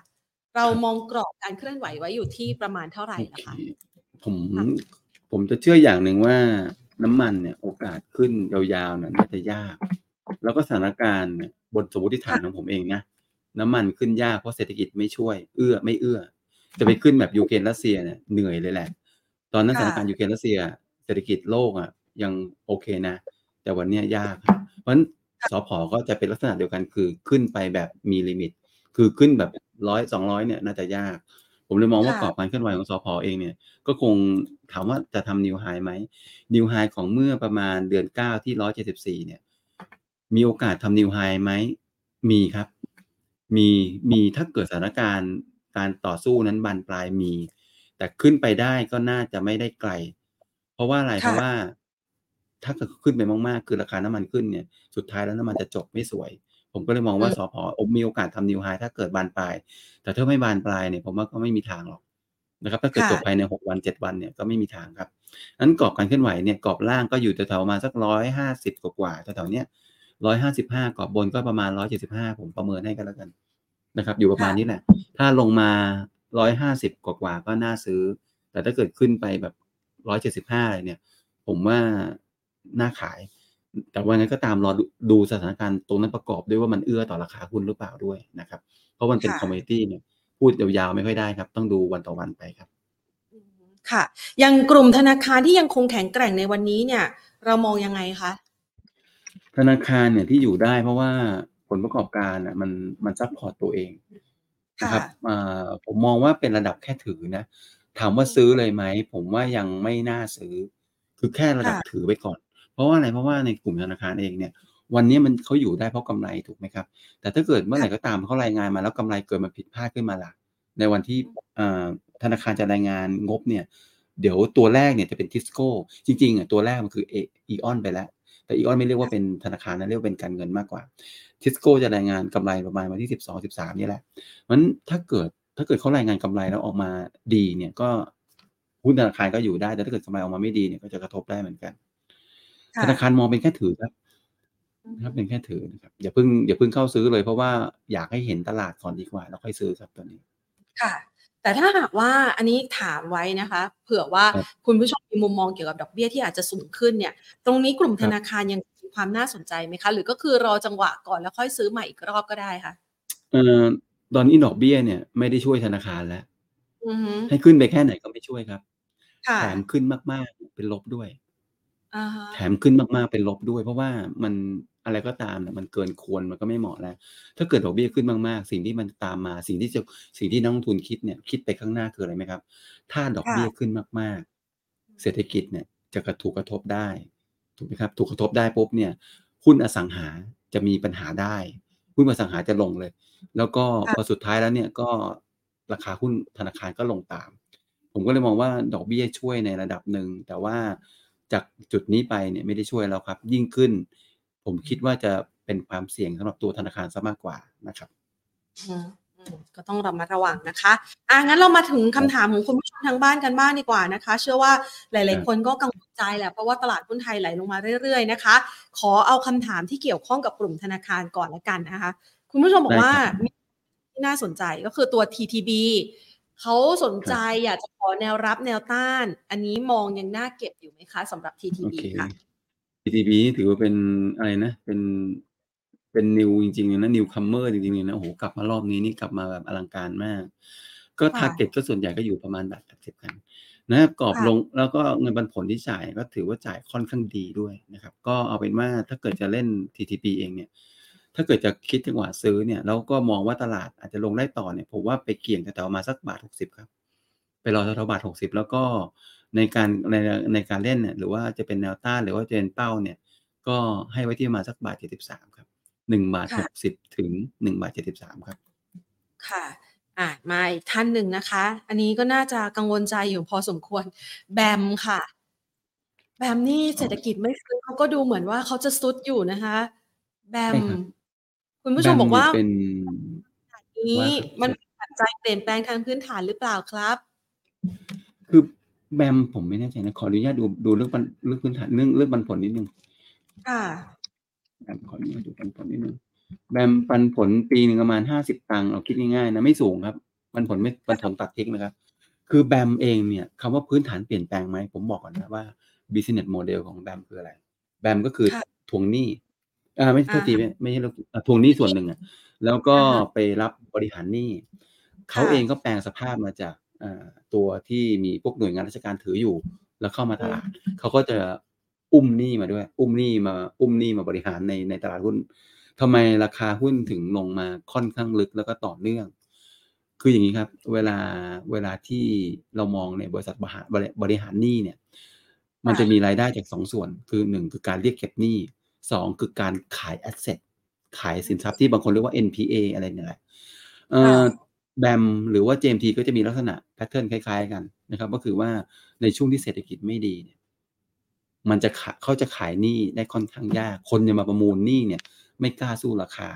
เรามองกรอบการเคลื่อนไหวไว้อยู่ที่ประมาณเท่าไหร่นะคะผมผมจะเชื่ออย่างหนึ่งว่า น้ำมันเนี่ยโอกาสขึ้นยาวๆเนี่ยน่าจะยาก แล้วก็สถานการณ์เนี่ยบนสมมติฐานของผมเองนะน้ำมันขึ้นยากเพราะเศรษฐกิจไม่ช่วย เอื้อไม่เอื้อ จะไปขึ้นแบบยูเครนรัสเซียเนี่ยเหนื่อยเลยแหละ ตอนนั้นสถานการณ์ยูเครนรัสเซีย เศรษฐกิจโลกอะ ยังโอเคนะ แต่วันนี้ยาก เพราะฉะนั้นสผ. ก็จะเป็นลักษณะเดียวกันคือขึ้นไปแบบมี limit คือขึ้นแบบร้อยสองร้อยเนี่ยน่าจะยาก ผมเลยมองว่ากรอบการเคลื่อนไหวของสผ. เองเนี่ย ก็คงถามว่าจะทำ new high ไหม new high ของเมื่อประมาณเดือนเก้าที่ร้อยเจ็ดสิบสี่เนี่ย มีโอกาสทำนิวไฮไหมมีครับ มีมีถ้าเกิดสถานการณ์การต่อสู้นั้นบานปลายมี แต่ขึ้นไปได้ก็น่าจะไม่ได้ไกล เพราะว่าอะไรเพราะว่า ถ้าเกิดขึ้นไปมากๆ คือราคาน้ำมันขึ้นเนี่ย สุดท้ายแล้วน้ำมันจะจบไม่สวย ผมก็เลยมองว่าสพอมีโอกาสทำนิวไฮถ้าเกิดบานปลาย แต่ถ้าไม่บานปลายเนี่ยผมว่าก็ไม่มีทางหรอกนะครับ ถ้าเกิดจบภายในหกวันเจ็ดวันเนี่ยก็ไม่มีทางครับนั้นกรอบการเคลื่อนไหวเนี่ยกรอบล่างก็อยู่แถวๆมาสักร้อยห้าสิบกว่าๆแถวๆเนี้ยร้อยห้าสิบห้ากรอบบนก็ประมาณร้อยเจ็ดสิบห้าผมประเมินให้กันแล้วกันนะครับ อยู่ประมาณนี้แหละ ถ้าลงมาร้อยห้าสิบกว่าๆก็น่าซื้อ แต่ถ้าเกิดขึ้นไปแบบร้อยเจ็ดสิบห้าเนี่ย ผมว่าน่าขาย แต่ว่าไงก็ตามรอดูสถานการณ์ตรงนั้นประกอบด้วยว่ามันเอื้อต่อราคาหุ้นหรือเปล่าด้วยนะครับ เพราะมันเป็น commodity เนี่ยพูดยาวๆไม่ค่อยได้ครับ ต้องดูวันต่อวันไปครับ ค่ะอย่างกลุ่มธนาคารที่ยังคงแข็งแกร่งในวันนี้เนี่ย เรามองยังไงคะธนาคารเนี่ยที่อยู่ได้เพราะว่าผลประกอบการอะมันมัน support ตัวเองนะครับผมมองว่าเป็นระดับแค่ถือนะ ถามว่าซื้อเลยไหม ผมว่ายังไม่น่าซื้อ คือแค่ระดับถือไว้ก่อน เพราะว่าอะไรเพราะว่าในกลุ่มธนาคารเองเนี่ยวันนี้มันเขาอยู่ได้เพราะกำไรถูกไหมครับ แต่ถ้าเกิดเมื่อไหร่ก็ตามเขารายงานมาแล้วกำไรเกิดมาผิดพลาดขึ้นมาล่ะ ในวันที่ธนาคารจะรายงานงบเนี่ย เดี๋ยวตัวแรกเนี่ยจะเป็นทิสโก้ จริงๆอะตัวแรกมันคือเอีออนไปแล้ว แต่อีออนไม่เรียกว่าเป็นธนาคารนะเรียกว่าเป็นการเงินมากกว่าทิสโก้จะรายงานกำไรประมาณวันที่สิบสองสิบสามนี่แหละมันถ้าเกิดถ้าเกิดเขารายงานกำไรแล้วออกมาดีเนี่ยก็หุ้นธนาคารก็อยู่ได้แต่ถ้าเกิดกำไรออกมาไม่ดีเนี่ยก็จะกระทบได้เหมือนกัน ธนาคารมองเป็นแค่ถือครับนะครับเป็นแค่ถือนะครับอย่าเพิ่งอย่าเพิ่งเข้าซื้อเลย เพราะว่าอยากให้เห็นตลาดก่อนดีกว่า แล้วค่อยซื้อครับตัวนี้ ค่ะ แต่ถ้าหากว่าอันนี้ถามไว้นะคะ เผื่อว่าคุณผู้ชมมีมุมมองเกี่ยวกับดอกเบี้ยที่อาจจะสูงขึ้นเนี่ย ตรงนี้กลุ่มธนาคารยังมีความน่าสนใจไหมคะ หรือก็คือรอจังหวะก่อนแล้วค่อยซื้อใหม่อีกรอบก็ได้ค่ะเอ่อตอนนี้ดอกเบี้ยเนี่ยไม่ได้ช่วยธนาคารแล้วอือฮึให้ขึ้นไปแค่ไหนก็ไม่ช่วยครับค่ะแถมขึ้นมากๆเป็นลบด้วย อ่าฮะ แถมขึ้นมาก ๆ เป็นลบด้วย เพราะว่ามันอะไรก็ตามเนี่ยมันเกินควรมันก็ไม่เหมาะแล้ว ถ้าเกิดดอกเบี้ยขึ้นมากๆ สิ่งที่มันตามมา สิ่งที่จะสิ่งที่นักลงทุนคิดเนี่ยคิดไปข้างหน้าคืออะไรไหมครับ ถ้าดอกเบี้ยขึ้นมากๆ เศรษฐกิจเนี่ยจะกระถูกกระทบได้ถูกไหมครับ ถูกกระทบได้ปุ๊บเนี่ยหุ้นอสังหาจะมีปัญหาได้หุ้นอสังหาจะลงเลย แล้วก็พอสุดท้ายแล้วเนี่ยก็ราคาหุ้นธนาคารก็ลงตามเพผมก็เลยมองว่าดอกเบี้ยช่วยในระดับหนึ่งแต่ว่า จากจุดนี้ไปเนี่ยไม่ได้ช่วยแล้วครับ ยิ่งขึ้น ผมคิดว่าจะเป็นความเสี่ยงสำหรับตัวธนาคารซะมากกว่านะครับอืมอืมก็ต้องระมัดระวังนะคะอะงั้นเรามาถึงคำถามของคุณผู้ชมทางบ้านกันบ้างดีกว่านะคะ เชื่อว่าหครัลายบๆคนก็กังวลใจแหละเพราะว่าตลาดหุ้นไทยไหลลงมาเรื่อย ๆ นะคะ ขอเอาคำถามที่เกี่ยวข้องกับกลุ่มธนาคารก่อนละกันนะคะ คุณผู้ชมบอกได้ว่าครับมีที่น่าสนใจก็คือตัว TTB เขาสนใจอยากจะขอแนวรับแนวต้าน อันนี้มองยังน่าเก็บอยู่ไหมคะสำหรับโอ TTB เคค่ะ TTB นี่ถือว่าเป็นอะไรนะ เป็นเป็น new จริงๆเลยนะ newcomer จริงๆเลยนะโอ้โหกลับมารอบนี้นี่กลับมาแบบอลังการมาก ก็ค่ะ target ก็ส่วนใหญ่ก็อยู่ประมาณแบบสิบกันนะครับกรอบค่ะลงแล้วก็เงินปันผลที่จ่ายก็ถือว่าจ่ายค่อนข้างดีด้วยนะครับ ก็เอาเป็นว่าถ้าเกิดจะเล่น TTB เองเนี่ย ถ้าเกิดจะคิดจังหวะซื้อเนี่ยแล้วก็มองว่าตลาดอาจจะลงได้ต่อเนี่ยผมว่าไปเกี่ยงแถวๆมาสักบาทหกสิบครับ ไปรอแถวๆบาทหกสิบแล้วก็ในการในในการเล่นเนี่ยหรือว่าจะเป็นแนวต้านหรือว่าจะเป็นเป้าเนี่ย ก็ให้ไว้ที่ประมาณสักบาทเจ็ดสิบสามครับหนึ่งบาทหค่ะกสิบถึงหนึ่งบาทเจ็ดสิบสามครับ ค่ะอะมาอีกท่านหนึ่งนะคะ อันนี้ก็น่าจะกังวลใจอยู่พอสมควรแบมค่ะ แบมนี่เศรษฐกิจไม่ฟื้นเขาก็ดูเหมือนว่าเขาจะซุดอยู่นะคะ แบมใช่ ครับคุณผู้ชมบอกว่าแบมเนี่ยเป็นนี้ว่าครับมันมีปัจจัยเปลี่ยนแปลงทางพื้นฐานหรือเปล่าครับ คือแบมผมไม่แน่ใจนะขออนุญาตดูดูเรื่องปันเรื่องพื้นฐานเรื่องเรื่องปันผลนิดนึงค่ะแบมขออนุญาตดูปันผลนิดนึงแบมปันผลปีหนึ่งประมาณห้าสิบตังค์เราคิดง่ายๆนะไม่สูงครับปันผลไม่ปันผลตัดทิ้งนะครับ คือแบมเองเนี่ยคำว่าพื้นฐานเปลี่ยนแปลงไหมผมบอกก่อนนะว่า business model ของแบมคืออะไร แบมก็คือค่ะทวงหนี้ อ่าไม่อ่าโทษทีไม่ไม่ใช่เราอ่าทวงหนี้ส่วนหนึ่งอะแล้วก็อ่าฮะไปรับบริหารหนี้เขาค่ะเองก็แปลงสภาพมาจากอ่าตัวที่มีพวกหน่วยงานราชการถืออยู่ แล้วเข้ามาตลาดเขาก็จะอุ้มหนี้มาด้วย อุ้มหนี้มาอุ้มหนี้มาบริหารในในตลาดหุ้นทำไมราคาหุ้นถึงลงมาค่อนข้างลึกแล้วก็ต่อเนื่อง คืออย่างนี้ครับ เวลาเวลาที่เรามองในบริษัทบริหารบริบริหารหนี้เนี่ย มันจะมีรายได้จากสองส่วน คือหนึ่งคือการเรียกเก็บหนี้ สองคือการขายแอสเซทขายสินทรัพย์ที่บางคนเรียกว่า NPA อะไรเนี่ยแหละเอ่อค่ะแบมหรือว่า JMT ก็จะมีลักษณะแพทเทิร์นคล้าย ๆ กันนะครับ ก็คือว่าในช่วงที่เศรษฐกิจไม่ดีเนี่ยมันจะขาเขาจะขายหนี้ได้ค่อนข้างยาก คนจะมาประมูลหนี้เนี่ย ไม่กล้าสู้ราคา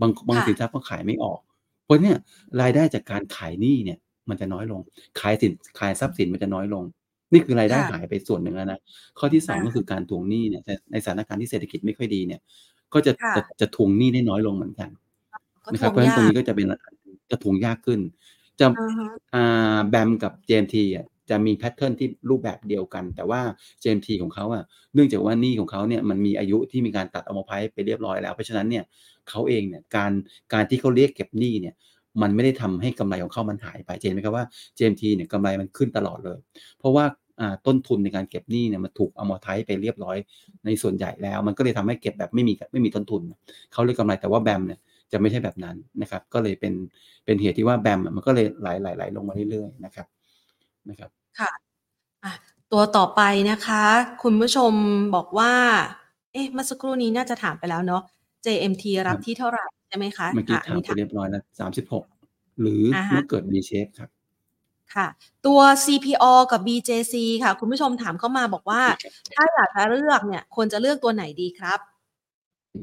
บางบางค่ะสินทรัพย์ก็ขายไม่ออก เพราะเนี่ยรายได้จากการขายหนี้เนี่ย มันจะน้อยลง ขายสินขายทรัพย์สินมันจะน้อยลง นี่คือรายได้ค่ะหายไปส่วนหนึ่งแล้วนะข้อที่สองค่ะก็คือการทวงหนี้เนี่ยแต่ในสถานการณ์ที่เศรษฐกิจไม่ค่อยดีเนี่ย ก็จะค่ะจะจะทวงหนี้ได้น้อยลงเหมือนกันก็นะทครับวเพงราะฉะนั้นตรงยากนี้ก็จะเป็นจะทวงยากขึ้นจะอ่าฮะอ่าแบมกับ JMT อะจะมีแพทเทิร์นที่รูปแบบเดียวกัน แต่ว่า JMT ของเขาอะเนื่องจากว่าหนี้ของเขาเนี่ยมันมีอายุที่มีการตัดอ m ม r t i z e ไปเรียบร้อยแล้ว เพราะฉะนั้นเนี่ยเขาเองเนี่ยการการที่เขาเรียกเก็บหนี้เนี่ยมันไม่ได้ทำให้กำไรของเขามันหายไปเจนไหมครับว่า JMT เนี่ยกำไรมันขึ้นตลอดเลย เพราะว่าอ่า ต้นทุนในการเก็บหนี้เนี่ยมันถูกอ m ม r t i z e ไปเรียบร้อยในส่วนใหญ่แล้ว มันก็เลยทำให้เก็บแบบไม่มีไม่มีต้นทุน เขาเลยกำไรแต่ว่าแบมเนี่ยจะไม่ใช่แบบนั้นนะครับ ก็เลยเป็นเป็นเหตุที่ว่าแบมอะมันก็เลยไหลไหลไหลลงมาเรื่อยๆนะครับนะครับค่ะอะตัวต่อไปนะคะ คุณผู้ชมบอกว่า เอ๊ะเมื่อสักครู่นี้น่าจะถามไปแล้วเนาะ JMT รับที่เท่าไหร่ใช่ไหมคะเมื่อกี้ะถามนไปนี้เรียบร้อยแล้วสามสิบหกหรืออ่าฮะเมื่อเกิด V shape ครับ ค่ะ ตัว CPO กับ BJC ค่ะ คุณผู้ชมถามเข้ามาบอกว่า ถ้าอยากจะเลือกเนี่ยควรจะเลือกตัวไหนดีครับ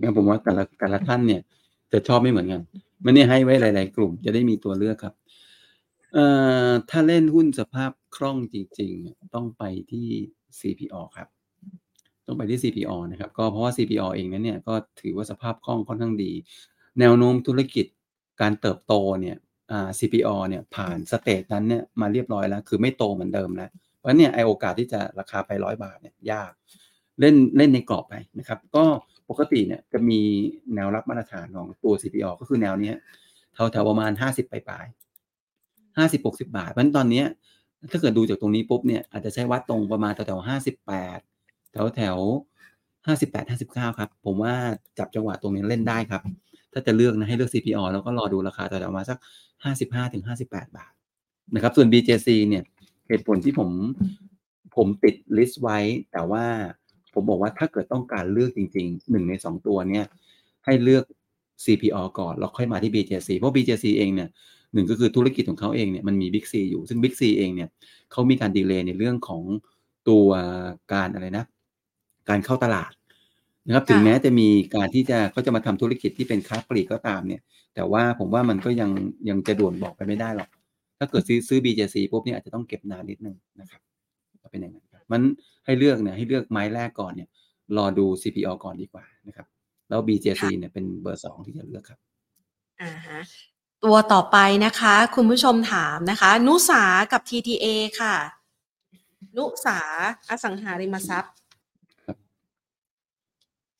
งั้นผมว่าแต่ละแต่ละท่านเนี่ย จะชอบไม่เหมือนกัน มันนี่ให้ไว้หลาย ๆ กลุ่มจะได้มีตัวเลือกครับเอ่อถ้าเล่นหุ้นสภาพคล่องจริง ๆ ต้องไปที่ CPO ครับ ต้องไปที่ CPO นะครับ ก็เพราะว่า CPO เองนั้นเนี่ยก็ถือว่าสภาพคล่องค่อนข้างดี แนวโน้มธุรกิจการเติบโตเนี่ยอ่า CPO เนี่ยผ่านสเตจนั้นเนี่ยมาเรียบร้อยแล้ว คือไม่โตเหมือนเดิมแล้วเพราะเนี่ยไอโอกาสที่จะราคาไปร้อยบาทเนี่ยยากเล่นเล่นในกรอบไปนะครับ ก็ปกติเนี่ยจะมีแนวรับมาตรฐานของตัว CPO ก็คือแนวเนี้ยแถวแถวๆประมาณห้าสิบปลายๆห้าสิบหกสิบาท เพราะฉะนั้นตอนเนี้ยถ้าเกิดดูจากตรงนี้ปุ๊บเนี่ยอาจจะใช้วัดตรงประมาณแถวแถวห้าสิบแปดแถวแถวห้าสิบแปดห้าสิบเก้าครับ ผมว่าจับจังหวะตรงนี้เล่นได้ครับ ถ้าจะเลือกนะให้เลือก CPO แล้วก็รอดูราคาแถวๆมาสัก ห้าสิบห้าถึงห้าสิบแปดบาทนะครับ ส่วน BJC เนี่ยเหตุผลที่ผมผมติดลิสต์ไว้ แต่ว่าผมบอกว่าถ้าเกิดต้องการเลือกจริงๆหนึ่งในสองตัวเนี่ยให้เลือก CPO ก่อนแล้วค่อยมาที่ BJC เพราะ BJC เองเนี่ยหนึ่งก็คือธุรกิจของเขาเองเนี่ยมันมีบิ๊กซีอยู่ซึ่งบิ๊กซีเองเนี่ยเขามีการดีเลย์ในเรื่องของตัวการอะไรนะ การเข้าตลาดนะครับถึงแม้จะมีการที่จะเขาจะมาทำธุรกิจที่เป็นค้าปลีกก็ตามเนี่ย แต่ว่าผมว่ามันก็ยังยังจะด่วนบอกไปไม่ได้หรอก ถ้าเกิดซื้อซื้อ BJC ปุ๊บเนี่ยอาจจะต้องเก็บนานนิดนึงนะครับก็เป็นอย่างนั้นครับมันให้เลือกเนี่ยให้เลือกไม้แรกก่อนเนี่ย รอดู CPO ก่อนดีกว่านะครับ แล้ว BJC เนี่ยเป็นเบอร์สองที่จะเลือกครับอ่าฮะตัวต่อไปนะคะ คุณผู้ชมถามนะคะ นุสากับ TTA ค่ะ นุสาอสังหาริมทรัพย์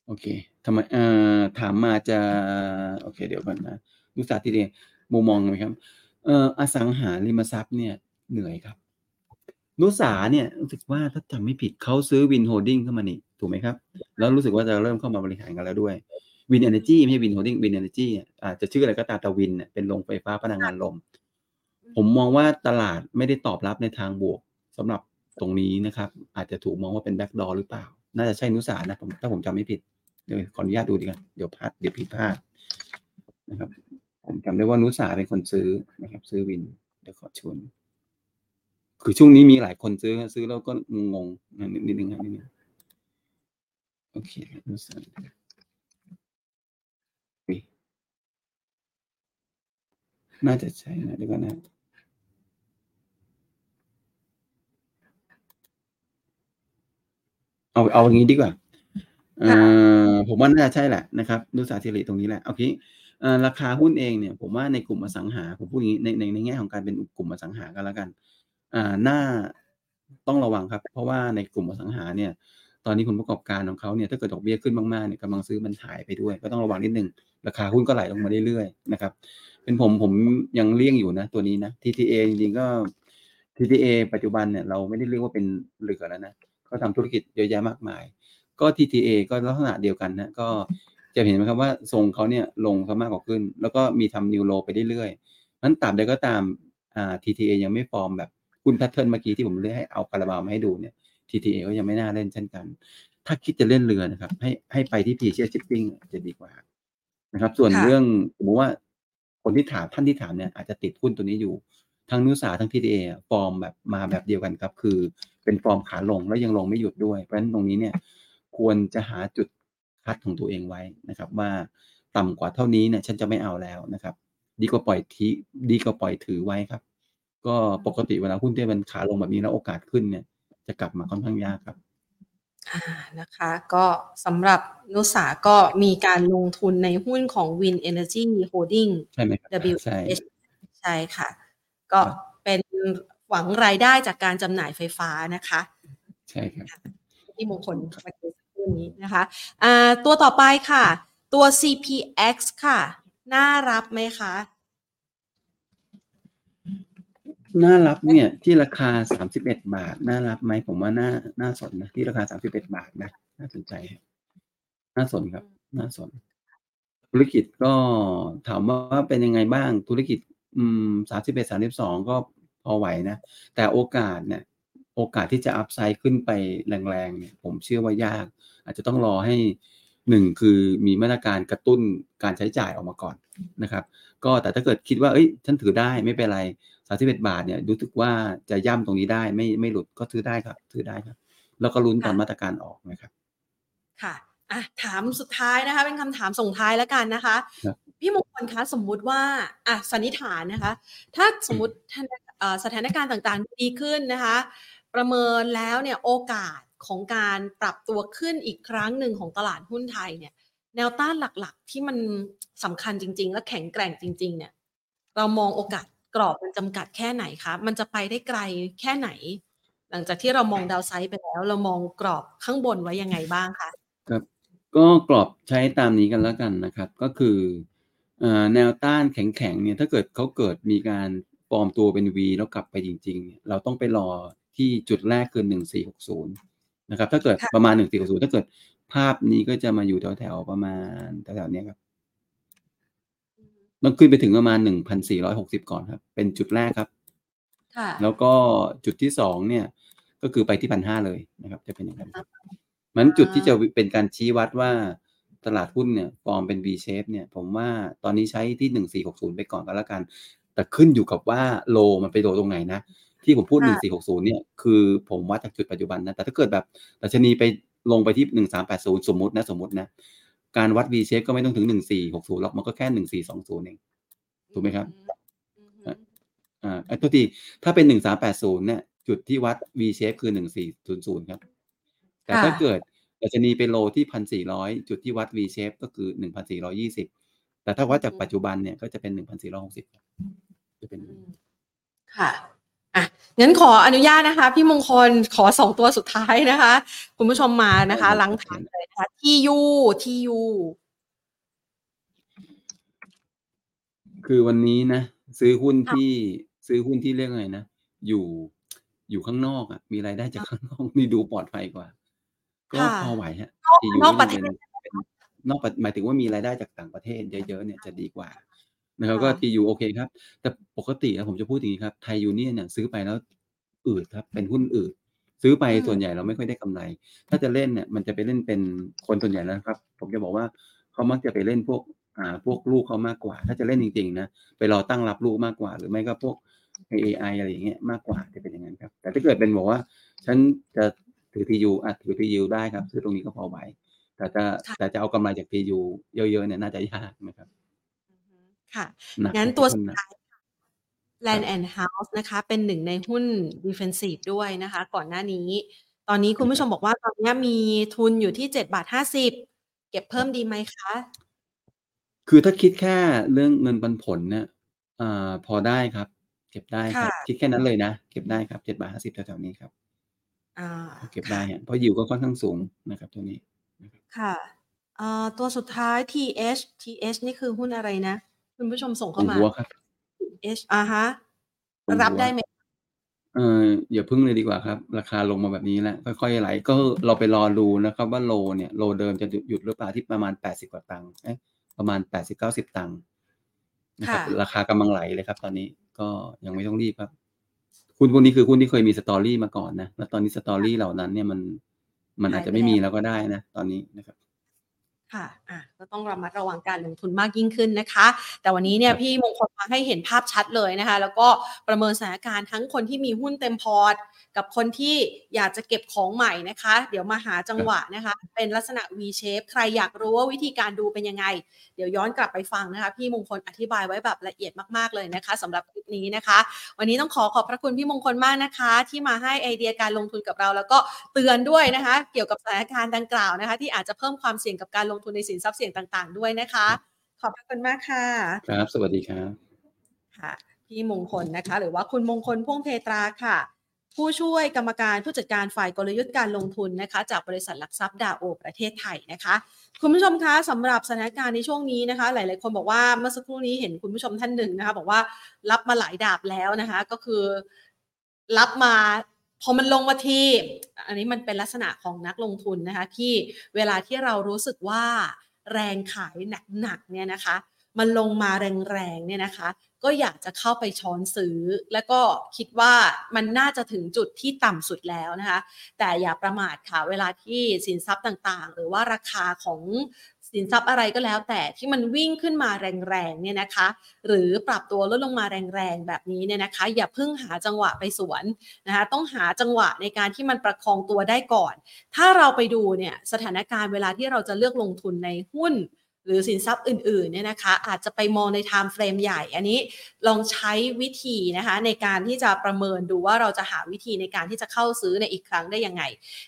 โอเค ทำไมเอ่อถามมาจะ โอเค เดี๋ยวก่อนนะนุสาที่เดียมุมมองไหมครับ เอ่ออสังหาริมทรัพย์เนี่ยเหนื่อยครับ นุสาเนี่ยรู้สึกว่าถ้าจำไม่ผิดเขาซื้อ Wind Holding เข้ามานี่ถูกไหมครับ แล้วรู้สึกว่าจะเริ่มเข้ามาบริหารกันแล้วด้วย Wind Energy ไม่ใช่ Wind Holding Wind Energy อาจจะชื่ออะไรก็ตามแต่ Wind เป็นโรงไฟฟ้าพลังงานลม ผมมองว่าตลาดไม่ได้ตอบรับในทางบวกสำหรับตรงนี้นะครับ อาจจะถูกมองว่าเป็น backdoor หรือเปล่า น่าจะใช่นุสานะผมถ้าผมจำไม่ผิด เดี๋ยวขออนุญาตดูดีกันเดี๋ยวพลาดเดี๋ยวผิดพลาดนะครับ ผมจำได้ว่านุสาเป็นคนซื้อนะครับ ซื้อวินเดี๋ยวขอชวน คือช่วงนี้มีหลายคนซื้อซื้อแล้วก็งงนิดนึงครับนิดนึงโอเคนุสาน่าจะใช่นะเดี๋ยวก่อนนะเอาเอาอย่างนี้ดีกว่า ผมว่าน่าจะใช่แหละนะครับนุสาสิริตรงนี้แหละโอเคเอ่อราคาหุ้นเองเนี่ย ผมว่าในกลุ่มอสังหาผมพูดอย่างนี้ในในในแง่ของการเป็นกลุ่มอสังหากันแล้วกัน อ่าน่าต้องระวังครับ เพราะว่าในกลุ่มอสังหาเนี่ย ตอนนี้ผลประกอบการของเขาเนี่ยถ้าเกิดดอกเบี้ยขึ้นมากๆเนี่ยกำลังซื้อมันหายไปด้วย ก็ต้องระวังนิดนึงราคาหุ้นก็ไหลลงมาเรื่อยๆนะครับ เป็นผมผมยังเลี่ยงอยู่นะ ตัวนี้นะ TTA จริงๆก็ TTA ปัจจุบันเนี่ยเราไม่ได้เรียกว่าเป็นเหลือแล้วนะเขาทำธุรกิจเยอะแยะมากมาย ก็ TTA ก็ลักษณะเดียวกันนะก็จะเห็นไหมครับว่าทรงเขาเนี่ยลงซะมากกว่าขึ้น แล้วก็มีทำ new low ไปเรื่อยๆนั้นตราบใดก็ตามอ่า TTA ยังไม่ฟอร์มแบบหุ้น pattern เมื่อกี้ที่ผมเลือกให้เอาคาราบาวมาให้ดูเนี่ย TTA ก็ยังไม่น่าเล่นเช่นกัน ถ้าคิดจะเล่นเรือนะครับ ให้ให้ไปที่ p ีเชียชิปปิ้งจะดีกว่านะครับ ส่วนค่ะเรื่องสมมติว่าคนที่ถามท่านที่ถามเนี่ยอาจจะติดหุ้นตัวนี้อยู่ ทั้งนุสาทั้ง TTA อะฟอร์มแบบมาแบบเดียวกันครับ คือเป็นฟอร์มขาลงแล้วยังลงไม่หยุดด้วย เพราะฉะนั้นตรงนี้เนี่ย ควรจะหาจุดคัดของตัวเองไว้นะครับ ว่าต่ำกว่าเท่านี้เนี่ยฉันจะไม่เอาแล้วนะครับ ดีกว่าปล่อยทีดีกว่าปล่อยถือไว้ครับ ก็ปกติเวลาหุ้นที่มันขาลงแบบนี้แล้วโอกาสขึ้นเนี่ย จะกลับมาค่อนข้างยากครับอ่านะคะก็สำหรับนุสาก็มีการลงทุนในหุ้นของ Win Energy Holding ใช่ไหมครับ W ใช่ H ใช่ค่ะ ก็ครับเป็นหวังรายได้จากการจำหน่ายไฟฟ้านะคะ ใช่ครับที่มงคลเมื่อกี้สักครู่ นี้นะคะตัวต่อไปค่ะ ตัว CPX ค่ะ น่ารับไหมคะ น่ารับเนี่ย ที่ราคาสามสิบเอ็ดบาท น่ารับไหมผมว่าน่าน่าสนนะ ที่ราคาสามสิบเอ็ดบาทนะน่าสนใจ น่าสนครับ น่าสน ธุรกิจก็ถามว่าเป็นยังไงบ้างธุรกิจ อืมสามสิบเอ็ดสามสิบสองก็พอไหวนะ แต่โอกาสเนี่ย โอกาสที่จะอัพไซด์ขึ้นไปแรงๆเนี่ยผมเชื่อว่ายาก อาจจะต้องรอให้หนึ่งคือมีมาตรการกระตุ้นการใช้จ่ายออกมาก่อนนะครับ ก็แต่ถ้าเกิดคิดว่าเอ้ยฉันถือได้ไม่เป็นไรสามสิบเอ็ดบาทเนี่ยรู้สึกว่าจะย่ำตรงนี้ได้ไม่ไม่หลุดก็ถือได้ครับถือได้ครับ แล้วก็ลุ้นตอนค่ะมาตรการออกนะครับ ค่ะอะถามสุดท้ายนะคะ เป็นคำถามส่งท้ายแล้วกันนะคะครับพี่มงคลคะสมมุติว่าอะสันนิษฐานนะคะ ถ้าสมมติท่านเอ่อสถานการณ์ต่างๆ ดีขึ้นนะคะ ประเมินแล้วเนี่ยโอกาสของการปรับตัวขึ้นอีกครั้งหนึ่งของตลาดหุ้นไทยเนี่ย แนวต้านหลักๆ ที่มันสำคัญจริง ๆ และแข็งแกร่งจริง ๆ เนี่ย เรามองโอกาสกรอบมันจำกัดแค่ไหนคะมันจะไปได้ไกลแค่ไหน หลังจากที่เรามองดาวไซด์ไปแล้ว เรามองกรอบข้างบนไว้ยังไงบ้างคะครับก็กรอบใช้ตามนี้กันแล้วกันนะครับ ก็คือแนวต้านแข็งๆเนี่ยถ้าเกิดเขาเกิดมีการปลอมตัวเป็น V แล้วกลับไปจริง ๆ เราต้องไปรอ ที่จุดแรกคือ1460นะครับ ถ้าเกิดค่ะประมาณ1460ถ้าเกิดภาพนี้ก็จะมาอยู่แถวๆประมาณแถวๆเนี้ยครับต้องขึ้นไปถึงประมาณ1,460ก่อนครับ เป็นจุดแรกครับค่ะแล้วก็จุดที่สองเนี่ย ก็คือไปที่พันห้าเลยนะครับ จะเป็นอย่างนั้นครับมันจุดที่จะเป็นการชี้วัดว่าตลาดหุ้นเนี่ยฟอร์มเป็น V shape เนี่ย ผมว่าตอนนี้ใช้ที่หนึ่งสี่หกศูนย์ไปก่อนก็แล้วกัน แต่ขึ้นอยู่กับว่าโลมันไปโดตรงไหนนะ ที่ผมพูดค่ะ1460 เนี่ย คือผมวัดจากจุดปัจจุบันนะ แต่ถ้าเกิดแบบดัชนีไปลงไปที่ 1380 สมมุตินะ สมมุตินะ การวัด V shape ก็ไม่ต้องถึง 1460หรอกมันก็แค่ 1420 เอง ถูกไหมครับอืมอืมอ่าไอ้ตัวทีถ้าเป็น 1380 เนี่ย จุดที่วัด V shape คือ 1400 ครับ แต่ถ้าค่ะเกิดดัชนีไปโลที่ 1,400 จุดที่วัด V shape ก็คือ 1,420 แต่ถ้าวัดจากปัจจุบันเนี่ย ก็จะเป็น 1,460ครับจะเป็นอืมค่ะ อะงั้นขออนุญาตนะคะ พี่มงคลขอสองตัวสุดท้ายนะคะ คุณผู้ชมมานะคะได้ครับหลังฐานเลยนะคะทียูทียูคือวันนี้นะ ซื้อหุ้นค่ะที่ซื้อหุ้นที่เรียกไงนะอยู่อยู่ข้างนอกอะมีรายได้จากข้างนอกนี่ดูปลอดภัยกว่า ก็ค่ะพอไหวฮะนอกที่อยู่นอกปก็ระยังเทเป็นศเป็นนอกประหมายถึงว่ามีรายได้จากต่างประเทศเยอะๆเนี่ยจะดีกว่า นะครับค่ะก็ทียูโอเคครับ แต่ปกติแล้วผมจะพูดอย่างนี้ครับไทยยูเนี่ยเนี่ยซื้อไปแล้วอืดครับ เป็นหุ้นอืดซื้อไปอืมส่วนใหญ่เราไม่ค่อยได้กำไร ถ้าจะเล่นเนี่ยมันจะไปเล่นเป็นคนส่วนใหญ่แล้วนะครับ ผมจะบอกว่าเขามักจะไปเล่นพวกอ่าพวกลูกเขามากกว่า ถ้าจะเล่นจริงๆนะไปรอตั้งรับลูกมากกว่า หรือไม่ก็พวก AI อะไรอย่างเงี้ยมากกว่าจะเป็นอย่างนั้นครับ แต่ถ้าเกิดเป็นบอกว่า ฉันจะถือทียูอะถือทียูได้ครับซื้อตรงนี้ก็พอไหวแต่จะค่ะแต่จะเอากำไรจากทียูเยอะๆเนี่ยน่าจะยากนะครับ ค่ะหนักงั้นครับตัวค่สุอดนหนักท้ายค่ะ Land and House นะคะ เป็นหนึ่งในหุ้น defensive ด้วยนะคะ ก่อนหน้านี้ ตอนนี้คุณผู้ชมบอกว่าตอนนี้มีทุนอยู่ที่เจ็ดบาทห้าสิบเก็บเพิ่มดีไหมคะ คือถ้าคิดแค่เรื่องเงินปันผลเนี่ยอ่าพอได้ครับ เก็บได้ครับค่ะคิดแค่นั้นเลยนะ เก็บได้ครับเจ็ดบาทห้าสิบแถวๆนี้ครับอ่าเก็บได้ฮะเพราะยิวก็ค่อนข้างสูงนะครับตัวนี้ค่ะเอ่อตัวสุดท้าย TH TH นี่คือหุ้นอะไรนะ คุณผู้ชมส่งขอเข้างมาหัวครับ TH อ่าฮะของรับหัวได้ไหมเอออย่าพึ่งเลยดีกว่าครับ ราคาลงมาแบบนี้แล้วค่อยๆไหลก็เราไปรอดูนะครับ ว่าโลเนี่ยโลเดิมจะหยุดหรือเปล่าที่ประมาณแปดสิบกว่าตังค์เอ๊ะประมาณแปดสิบเก้าสิบตังค์นะครับค่ะราคากำลังไหลเลยครับ ตอนนี้ก็ยังไม่ต้องรีบครับหุ้นพวกนี้คือหุ้นที่เคยมีสตอรี่มาก่อนนะแล้วตอนนี้สตอรี่เหล่านั้นเนี่ยมันมันอาจจะไม่มีแล้วก็ได้นะ ตอนนี้นะครับ ค่ะอะ ก็ต้องระมัดระวังการลงทุนมากยิ่งขึ้นนะคะ แต่วันนี้เนี่คยรับพี่มงคลมาให้เห็นภาพชัดเลยนะคะ แล้วก็ประเมินสถานการณ์ทั้งคนที่มีหุ้นเต็มพอร์ต กับคนที่อยากจะเก็บของใหม่นะคะ เดี๋ยวมาหาจังหวะนะคะ เป็นลักษณะ V shape ใครอยากรู้ว่าวิธีการดูเป็นยังไง เดี๋ยวย้อนกลับไปฟังนะคะ พี่มงคลอธิบายไว้แบบละเอียดมากๆเลยนะคะสำหรับคลิปนี้นะคะ วันนี้ต้องขอขอบพระคุณพี่มงคลมากนะคะ ที่มาให้ไอเดียการลงทุนกับเรา แล้วก็เตือนด้วยนะคะ เกี่ยวกับสถานการณ์ดังกล่าวนะคะ ที่อาจจะเพิ่มความเสี่ยงกับการลงทุนในสินทรัพย์เสี่ยงต่าง ๆ ด้วยนะคะ ขอบพระคุณมากค่ะ ครับ สวัสดีครับค่ะพี่มงคลนะคะ หรือว่าคุณมงคลพ่วงเพตราค่ะ ผู้ช่วยกรรมการผู้จัดการฝ่ายกลยุทธ์การลงทุนนะคะ จากบริษัทหลักทรัพย์ดาโอประเทศไทยนะคะคุณผู้ชมคะสำหรับสถานการณ์ในช่วงนี้นะคะ หลาย ๆ คนบอกว่าเมื่อสักครู่นี้เห็นคุณผู้ชมท่านหนึ่งนะคะ บอกว่ารับมาหลายดาบแล้วนะคะ ก็คือ รับมา พอมันลงมาทีอันนี้มันเป็นลักษณะของนักลงทุนนะคะที่เวลาที่เรารู้สึกว่าแรงขายหนักๆเนี่ยนะคะ มันลงมาแรงๆเนี่ยนะคะ ก็อยากจะเข้าไปช้อนซื้อ แล้วก็คิดว่ามันน่าจะถึงจุดที่ต่ำสุดแล้วนะคะ แต่อย่าประมาทค่ะเวลาที่สินทรัพย์ต่างๆ หรือว่าราคาของ สินทรัพย์อะไรก็แล้ว แต่ที่มันวิ่งขึ้นมาแรงๆเนี่ยนะคะ หรือปรับตัวลดลงมาแรงๆแบบนี้เนี่ยนะคะ อย่าเพิ่งหาจังหวะไปสวนนะคะต้องหาจังหวะในการที่มันประคองตัวได้ก่อน ถ้าเราไปดูเนี่ยสถานการณ์เวลาที่เราจะเลือกลงทุนในหุ้น หรือสินทรัพย์อื่นๆเนี่ยนะคะอาจจะไปมองใน time frame ใหญ่อันนี้ลองใช้วิธีนะคะในการที่จะประเมินดูว่าเราจะหาวิธีในการที่จะเข้าซื้อในอีกครั้งได้ยังไง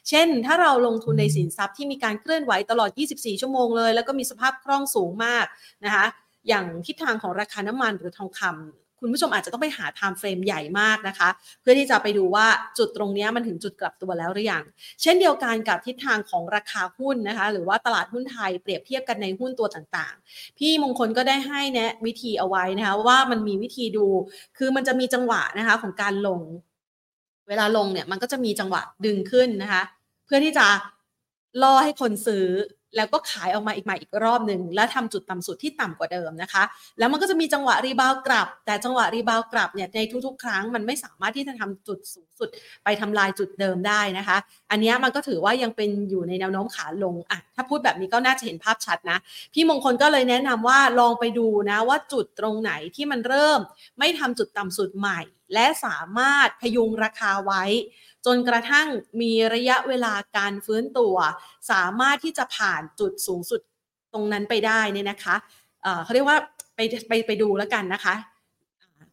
เช่น ถ้าเราลงทุนในสินทรัพย์ที่มีการเคลื่อนไหวตลอด 24 ชั่วโมงเลย แล้วก็มีสภาพคล่องสูงมากนะคะอย่างทิศทางของราคาน้ำมันหรือทองคำ คุณผู้ชมอาจจะต้องไปหา time frame ใหญ่มากนะคะ เพื่อที่จะไปดูว่าจุดตรงนี้มันถึงจุดกลับตัวแล้วหรือยัง เช่นเดียวกันกับทิศทางของราคาหุ้นนะคะ หรือว่าตลาดหุ้นไทยเปรียบเทียบกันในหุ้นตัวต่างๆ พี่มงคลก็ได้ให้แนะวิธีเอาไว้นะคะว่ามันมีวิธีดู คือมันจะมีจังหวะนะคะของการลง เวลาลงเนี่ยมันก็จะมีจังหวะดึงขึ้นนะคะ เพื่อที่จะล่อให้คนซื้อ แล้วก็ขายออกมาอีกใหม่อีกรอบหนึ่งแล้วทำจุดต่ำสุดที่ต่ำกว่าเดิมนะคะ แล้วมันก็จะมีจังหวะรีบาวกลับ แต่จังหวะรีบาวกลับเนี่ยในทุกๆ ครั้งมันไม่สามารถที่จะทำจุดสูงสุด ไปทำลายจุดเดิมได้นะคะ อันนี้มันก็ถือว่ายังเป็นอยู่ในแนวโน้มขาลงอะถ้าพูดแบบนี้ก็น่าจะเห็นภาพชัดนะ พี่มงคลก็เลยแนะนำว่าลองไปดูนะว่าจุดตรงไหนที่มันเริ่ม ไม่ทำจุดต่ำสุดใหม่และสามารถพยุงราคาไว้ จนกระทั่งมีระยะเวลาการฟื้นตัว สามารถที่จะผ่านจุดสูงสุดตรงนั้นไปได้เนี่ยนะคะเขาเรียกว่าไปไปไปดูแล้วกันนะคะ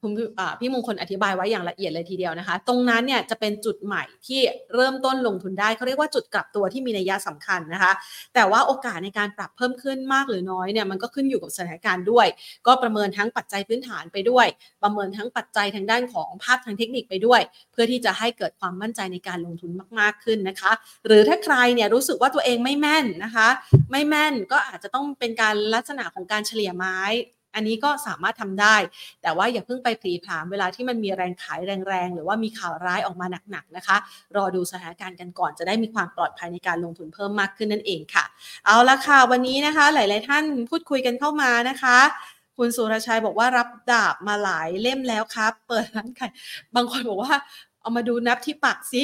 คุณพี่มงคลอธิบายไว้อย่างละเอียดเลยทีเดียวนะคะ ตรงนั้นเนี่ยจะเป็นจุดใหม่ที่เริ่มต้นลงทุนได้เขาเรียกว่าจุดกลับตัวที่มีนัยยะสำคัญนะคะ แต่ว่าโอกาสในการปรับเพิ่มขึ้นมากหรือน้อยเนี่ยมันก็ขึ้นอยู่กับสถานการณ์ด้วย ก็ประเมินทั้งปัจจัยพื้นฐานไปด้วย ประเมินทั้งปัจจัยทางด้านของภาพทางเทคนิคไปด้วย เพื่อที่จะให้เกิดความมั่นใจในการลงทุนมากๆขึ้นนะคะ หรือถ้าใครเนี่ยรู้สึกว่าตัวเองไม่แม่นนะคะ ไม่แม่นก็อาจจะต้องเป็นการลักษณะของการเฉลี่ยไม้ อันนี้ก็สามารถทำได้ แต่ว่าอย่าเพิ่งไปผีผลามเวลาที่มันมีแรงขายแรงๆ หรือว่ามีข่าวร้ายออกมาหนักๆนะคะ รอดูสถานการณ์กันก่อนจะได้มีความปลอดภัยในการลงทุนเพิ่มมากขึ้นนั่นเองค่ะ เอาละค่ะ วันนี้นะคะ หลาย ๆ ท่านพูดคุยกันเข้ามานะคะคุณสุรชัยบอกว่ารับดาบมาหลายเล่มแล้วครับ เปิดร้านขายบางคนบอกว่า เอามาดูนับที่ปักสิ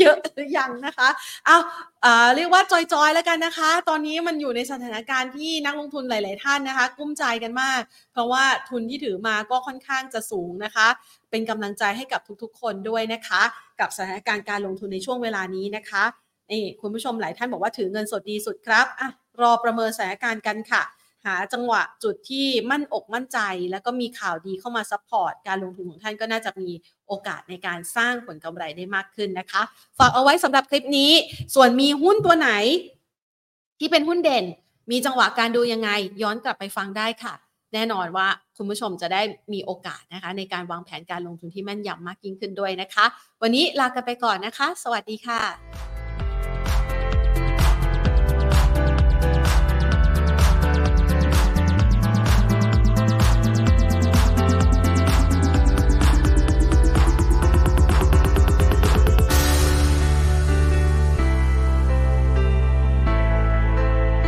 เยอะหรือยังนะคะเอาอ่าเรียกว่าจอยๆแล้วกันนะคะ ตอนนี้มันอยู่ในสถานการณ์ที่นักลงทุนหลาย ๆ ท่านนะคะ กุ้มใจกันมาก เพราะว่าทุนที่ถือมาก็ค่อนข้างจะสูงนะคะ เป็นกำลังใจให้กับทุกๆ คนด้วยนะคะ กับสถานการณ์การลงทุนในช่วงเวลานี้นะคะนี่คุณผู้ชมหลายท่านบอกว่าถือเงินสดดีสุดครับอะรอประเมินสถานการณ์กันค่ะ หาจังหวะจุดที่มั่นอกมั่นใจ แล้วก็มีข่าวดีเข้ามา support การลงทุนของท่านก็น่าจะมี โอกาสในการสร้างผลกำไรได้มากขึ้นนะคะ ฝากเอาไว้สำหรับคลิปนี้ ส่วนมีหุ้นตัวไหน ที่เป็นหุ้นเด่น มีจังหวะการดูยังไง ย้อนกลับไปฟังได้ค่ะ แน่นอนว่าคุณผู้ชมจะได้มีโอกาสนะคะ ในการวางแผนการลงทุนที่แม่นยำมากยิ่งขึ้นด้วยนะคะ วันนี้ลากันไปก่อนนะคะ สวัสดีค่ะ